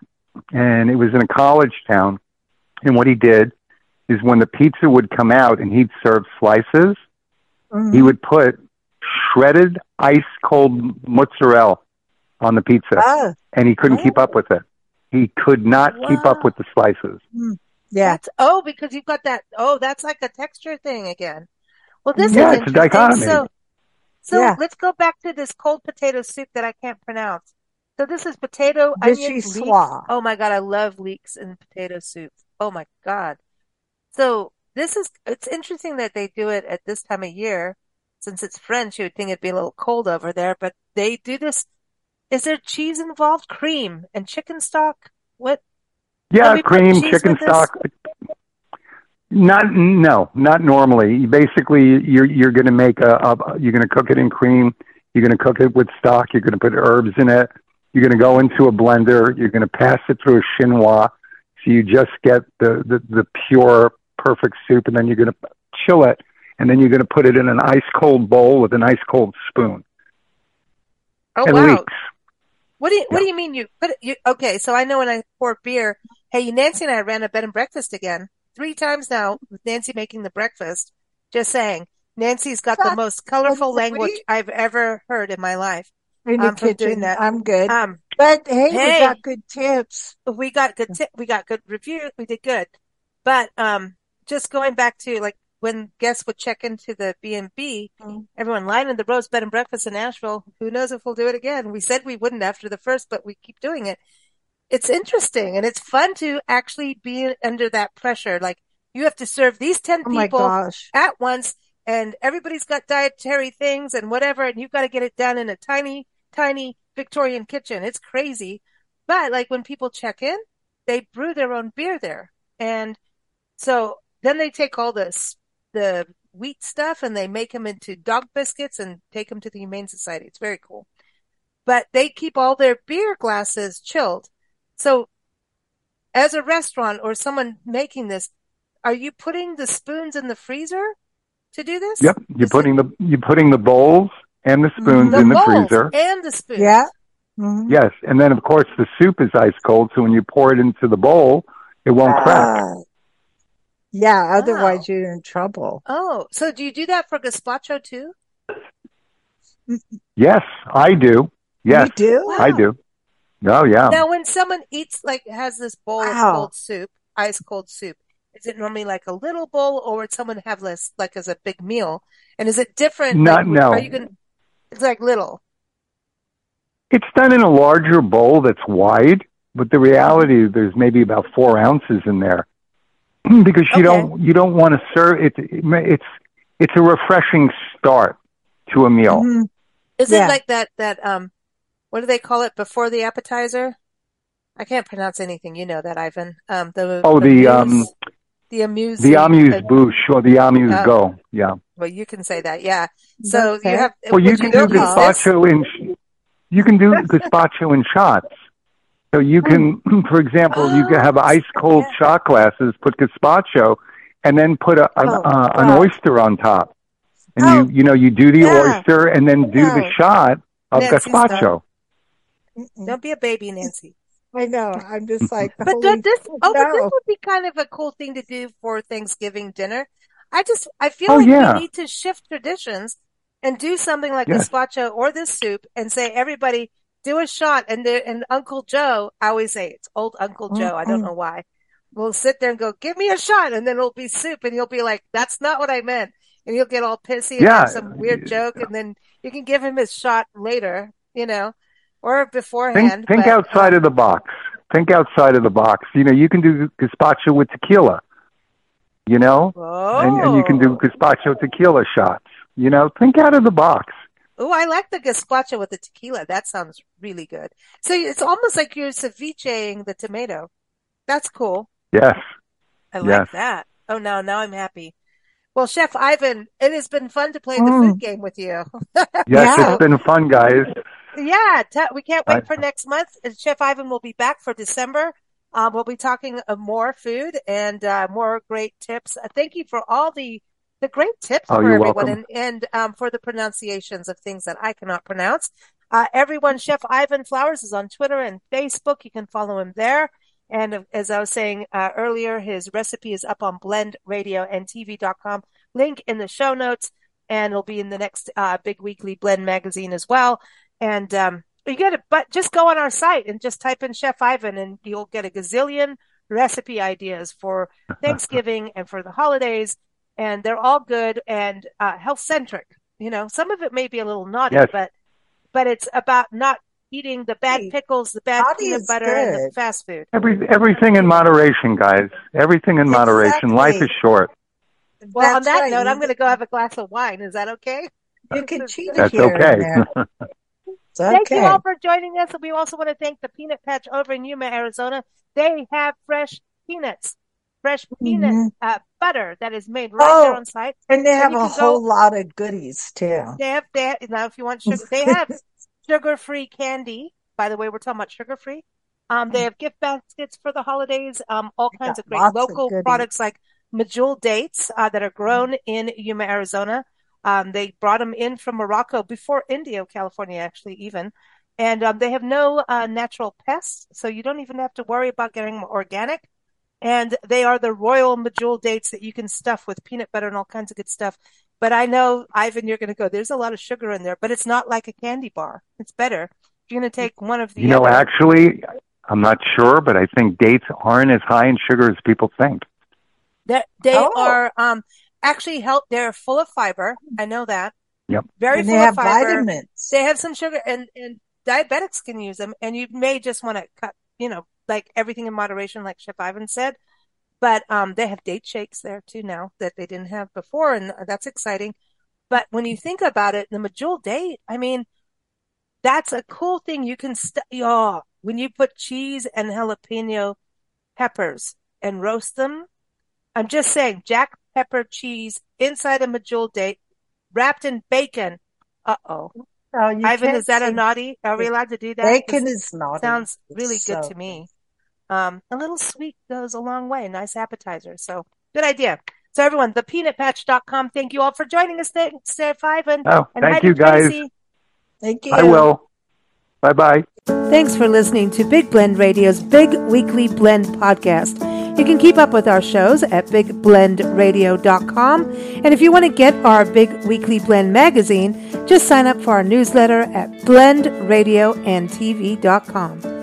and it was in a college town. And what he did is when the pizza would come out and he'd serve slices, Mhm. he would put shredded ice cold mozzarella on the pizza, Ah, and he couldn't keep up with it. He could not keep up with the slices. Yeah. That's, oh, because you've got that. Oh, that's like a texture thing again. Well, this Yeah, is it's a dichotomy. So, so Yeah. let's go back to this cold potato soup that I can't pronounce. So this is potato, onion, leeks. Oh my God, I love leeks in potato soup. Oh my God. So this is, it's interesting that they do it at this time of year. Since it's French, you would think it'd be a little cold over there, but they do this. Is there cheese involved? Cream and chicken stock? What? Yeah, Have we put cream, chicken with this? stock. Not no, not normally. Basically, you're you're going to make a, a you're going to cook it in cream. You're going to cook it with stock. You're going to put herbs in it. You're going to go into a blender. You're going to pass it through a chinois, so you just get the the, the pure perfect soup, and then you're going to chill it, and then you're going to put it in an ice cold bowl with an ice cold spoon. Oh wow. What do you What Yeah. do you mean you put it? You, okay, so I know when I pour beer. Hey, Nancy and I ran a bed and breakfast again three times now with Nancy making the breakfast. Just saying, Nancy's got the most colorful language I've ever heard in my life. In the I'm doing kitchen. that. I'm good. Um, but hey, hey. we got good tips. we got good tip, we got good review, we did good. But um, just going back to like when guests would check into the B and B, Mm. everyone lining the Rose Bed and Breakfast in Nashville. Who knows if we'll do it again? We said we wouldn't after the first, but we keep doing it. It's interesting and it's fun to actually be under that pressure. Like you have to serve these ten Oh my people at once and everybody's got dietary things and whatever and you've got to get it done in a tiny tiny victorian kitchen. It's crazy. But like when people check in they brew their own beer there. And so then they take all this the wheat stuff and they make them into dog biscuits and take them to the humane society. It's very cool. But they keep all their beer glasses chilled so as a restaurant or someone making this are you putting the spoons in the freezer to do this? Yep, you're Is it- putting the you're putting the bowls and the spoons in the in the bowls freezer. and the spoons. Yeah. Mhm. Yes, and then of course the soup is ice cold, so when you pour it into the bowl, it won't crack. Ah. yeah. Otherwise, Wow. you're in trouble. Oh, so do you do that for gazpacho too? Yes, I do. Yes, You do? Wow. I do. Oh yeah. Now, when someone eats like has this bowl Wow. of cold soup, ice cold soup, is it normally like a little bowl, or would someone have less, like as a big meal? And is it different? Not- like, no. Are you gonna? It's like little. It's done in a larger bowl that's wide, but the reality is there's maybe about four ounces in there because you Okay. don't you don't want to serve it. It's it's a refreshing start to a meal. Mhm. Is Yeah. it like that? That um, what do they call it before the appetizer? I can't pronounce anything. You know that, Ivan. Um, the Oh, the, um, amuse- the amuse The amuse uh, bouche or the amuse Oh. go. Yeah. Well, you can say that, yeah. So Okay. you have. Well, you can know do these- gazpacho in you can do gazpacho in shots. So you can, for example, you can have Oh, ice cold yeah. shot glasses, put gazpacho, and then put a, an, Oh, uh, an oyster on top. And Oh. you you know you do the Yeah. oyster and then do the shot of Nancy's gazpacho. Mm-mm. Don't be a baby, Nancy. I know. I'm just like, But holy this, oh, but this would be kind of a cool thing to do for Thanksgiving dinner. I just, I feel Oh, like yeah. we need to shift traditions and do something like Yes. gazpacho or this soup and say, everybody do a shot. And there, and Uncle Joe, I always say it's old Uncle Joe. I don't know why. We'll sit there and go, give me a shot. And then it'll be soup and you'll be like, that's not what I meant. And he'll get all pissy and Yeah. have some weird joke. And then you can give him his shot later, you know, or beforehand. Think think but, outside um, of the box. Think outside of the box. You know, you can do gazpacho with tequila. You know, and, and you can do Oh. gazpacho tequila shots. You know, think out of the box. Oh, I like the gazpacho with the tequila. That sounds really good. So it's almost like you're cevicheing the tomato. That's cool. Yes. I like Yes. that. Oh, now, now I'm happy. Well, Chef Ivan, it has been fun to play the Mm. food game with you. Yes, Yeah. it's been fun, guys. Yeah, t- we can't wait I- for next month. Chef Ivan will be back for December. Um, we'll be talking uh, more food and uh, more great tips. Uh, thank you for all the the great tips Oh, for everyone welcome. and and um, for the pronunciations of things that I cannot pronounce. Uh, everyone, Chef Ivan Flowers is on Twitter and Facebook. You can follow him there. And as I was saying uh, earlier, his recipe is up on Blend Radio and blendradioandtv.com. Link in the show notes, and it'll be in the next uh, big weekly blend magazine as well. And um, you get it, but just go on our site and just type in Chef Ivan, and you'll get a gazillion recipe ideas for Thanksgiving and for the holidays. And they're all good and uh, health centric. You know, some of it may be a little naughty, yes. but but it's about not eating the bad pickles, the bad naughty peanut butter, good. and the fast food. Every everything in moderation, guys. Everything in exactly. moderation. Life is short. Well, That's on that right. note, I'm going to go have a glass of wine. Is that okay? You can cheat That's okay. Thank you all for joining us. We also want to thank the Peanut Patch over in Yuma, Arizona. They have fresh peanuts, fresh mm-hmm. peanut uh, butter that is made right oh, there on site. And they have and a whole go, lot of goodies too. They have, that. now if you want sugar, they have sugar-free candy. By the way, we're talking about sugar-free. Um, they mm. have gift baskets for the holidays. Um, all kinds of great local of products like Medjool dates uh, that are grown in Yuma, Arizona. Um, they brought them in from Morocco before Indio, California, actually, even. And um, they have no uh, natural pests, so you don't even have to worry about getting them organic. And they are the royal medjool dates that you can stuff with peanut butter and all kinds of good stuff. But I know, Ivan, you're going to go, there's a lot of sugar in there, but it's not like a candy bar. It's better. You're going to take one of the. You know, other. actually, I'm not sure, but I think dates aren't as high in sugar as people think. That they oh. are, um, actually help. They're full of fiber. I know that. Yep. Very and full they have of fiber. vitamins. They have some sugar and, and diabetics can use them. And you may just want to cut, you know, like everything in moderation, like Chef Ivan said. But, um, they have date shakes there too now that they didn't have before. And that's exciting. But when you think about it, the medjool date, I mean, that's a cool thing. You can, st- oh, when you put cheese and jalapeno peppers and roast them, I'm just saying, jack pepper cheese inside a medjool date, wrapped in bacon. Uh oh. Ivan, is that a naughty? Are we allowed to do that? Bacon is naughty. Sounds really it's good so to me. Um, a little sweet goes a long way. Nice appetizer. So good idea. So everyone, thepeanutpatch.com. Thank you all for joining us. Thanks, Ivan. Oh, and thank you guys. Tracy. Thank you. I will. Bye bye. Thanks for listening to Big Blend Radio's Big Weekly Blend podcast. You can keep up with our shows at bigblendradio.com. And if you want to get our Big Weekly Blend magazine, just sign up for our newsletter at blendradioandtv.com.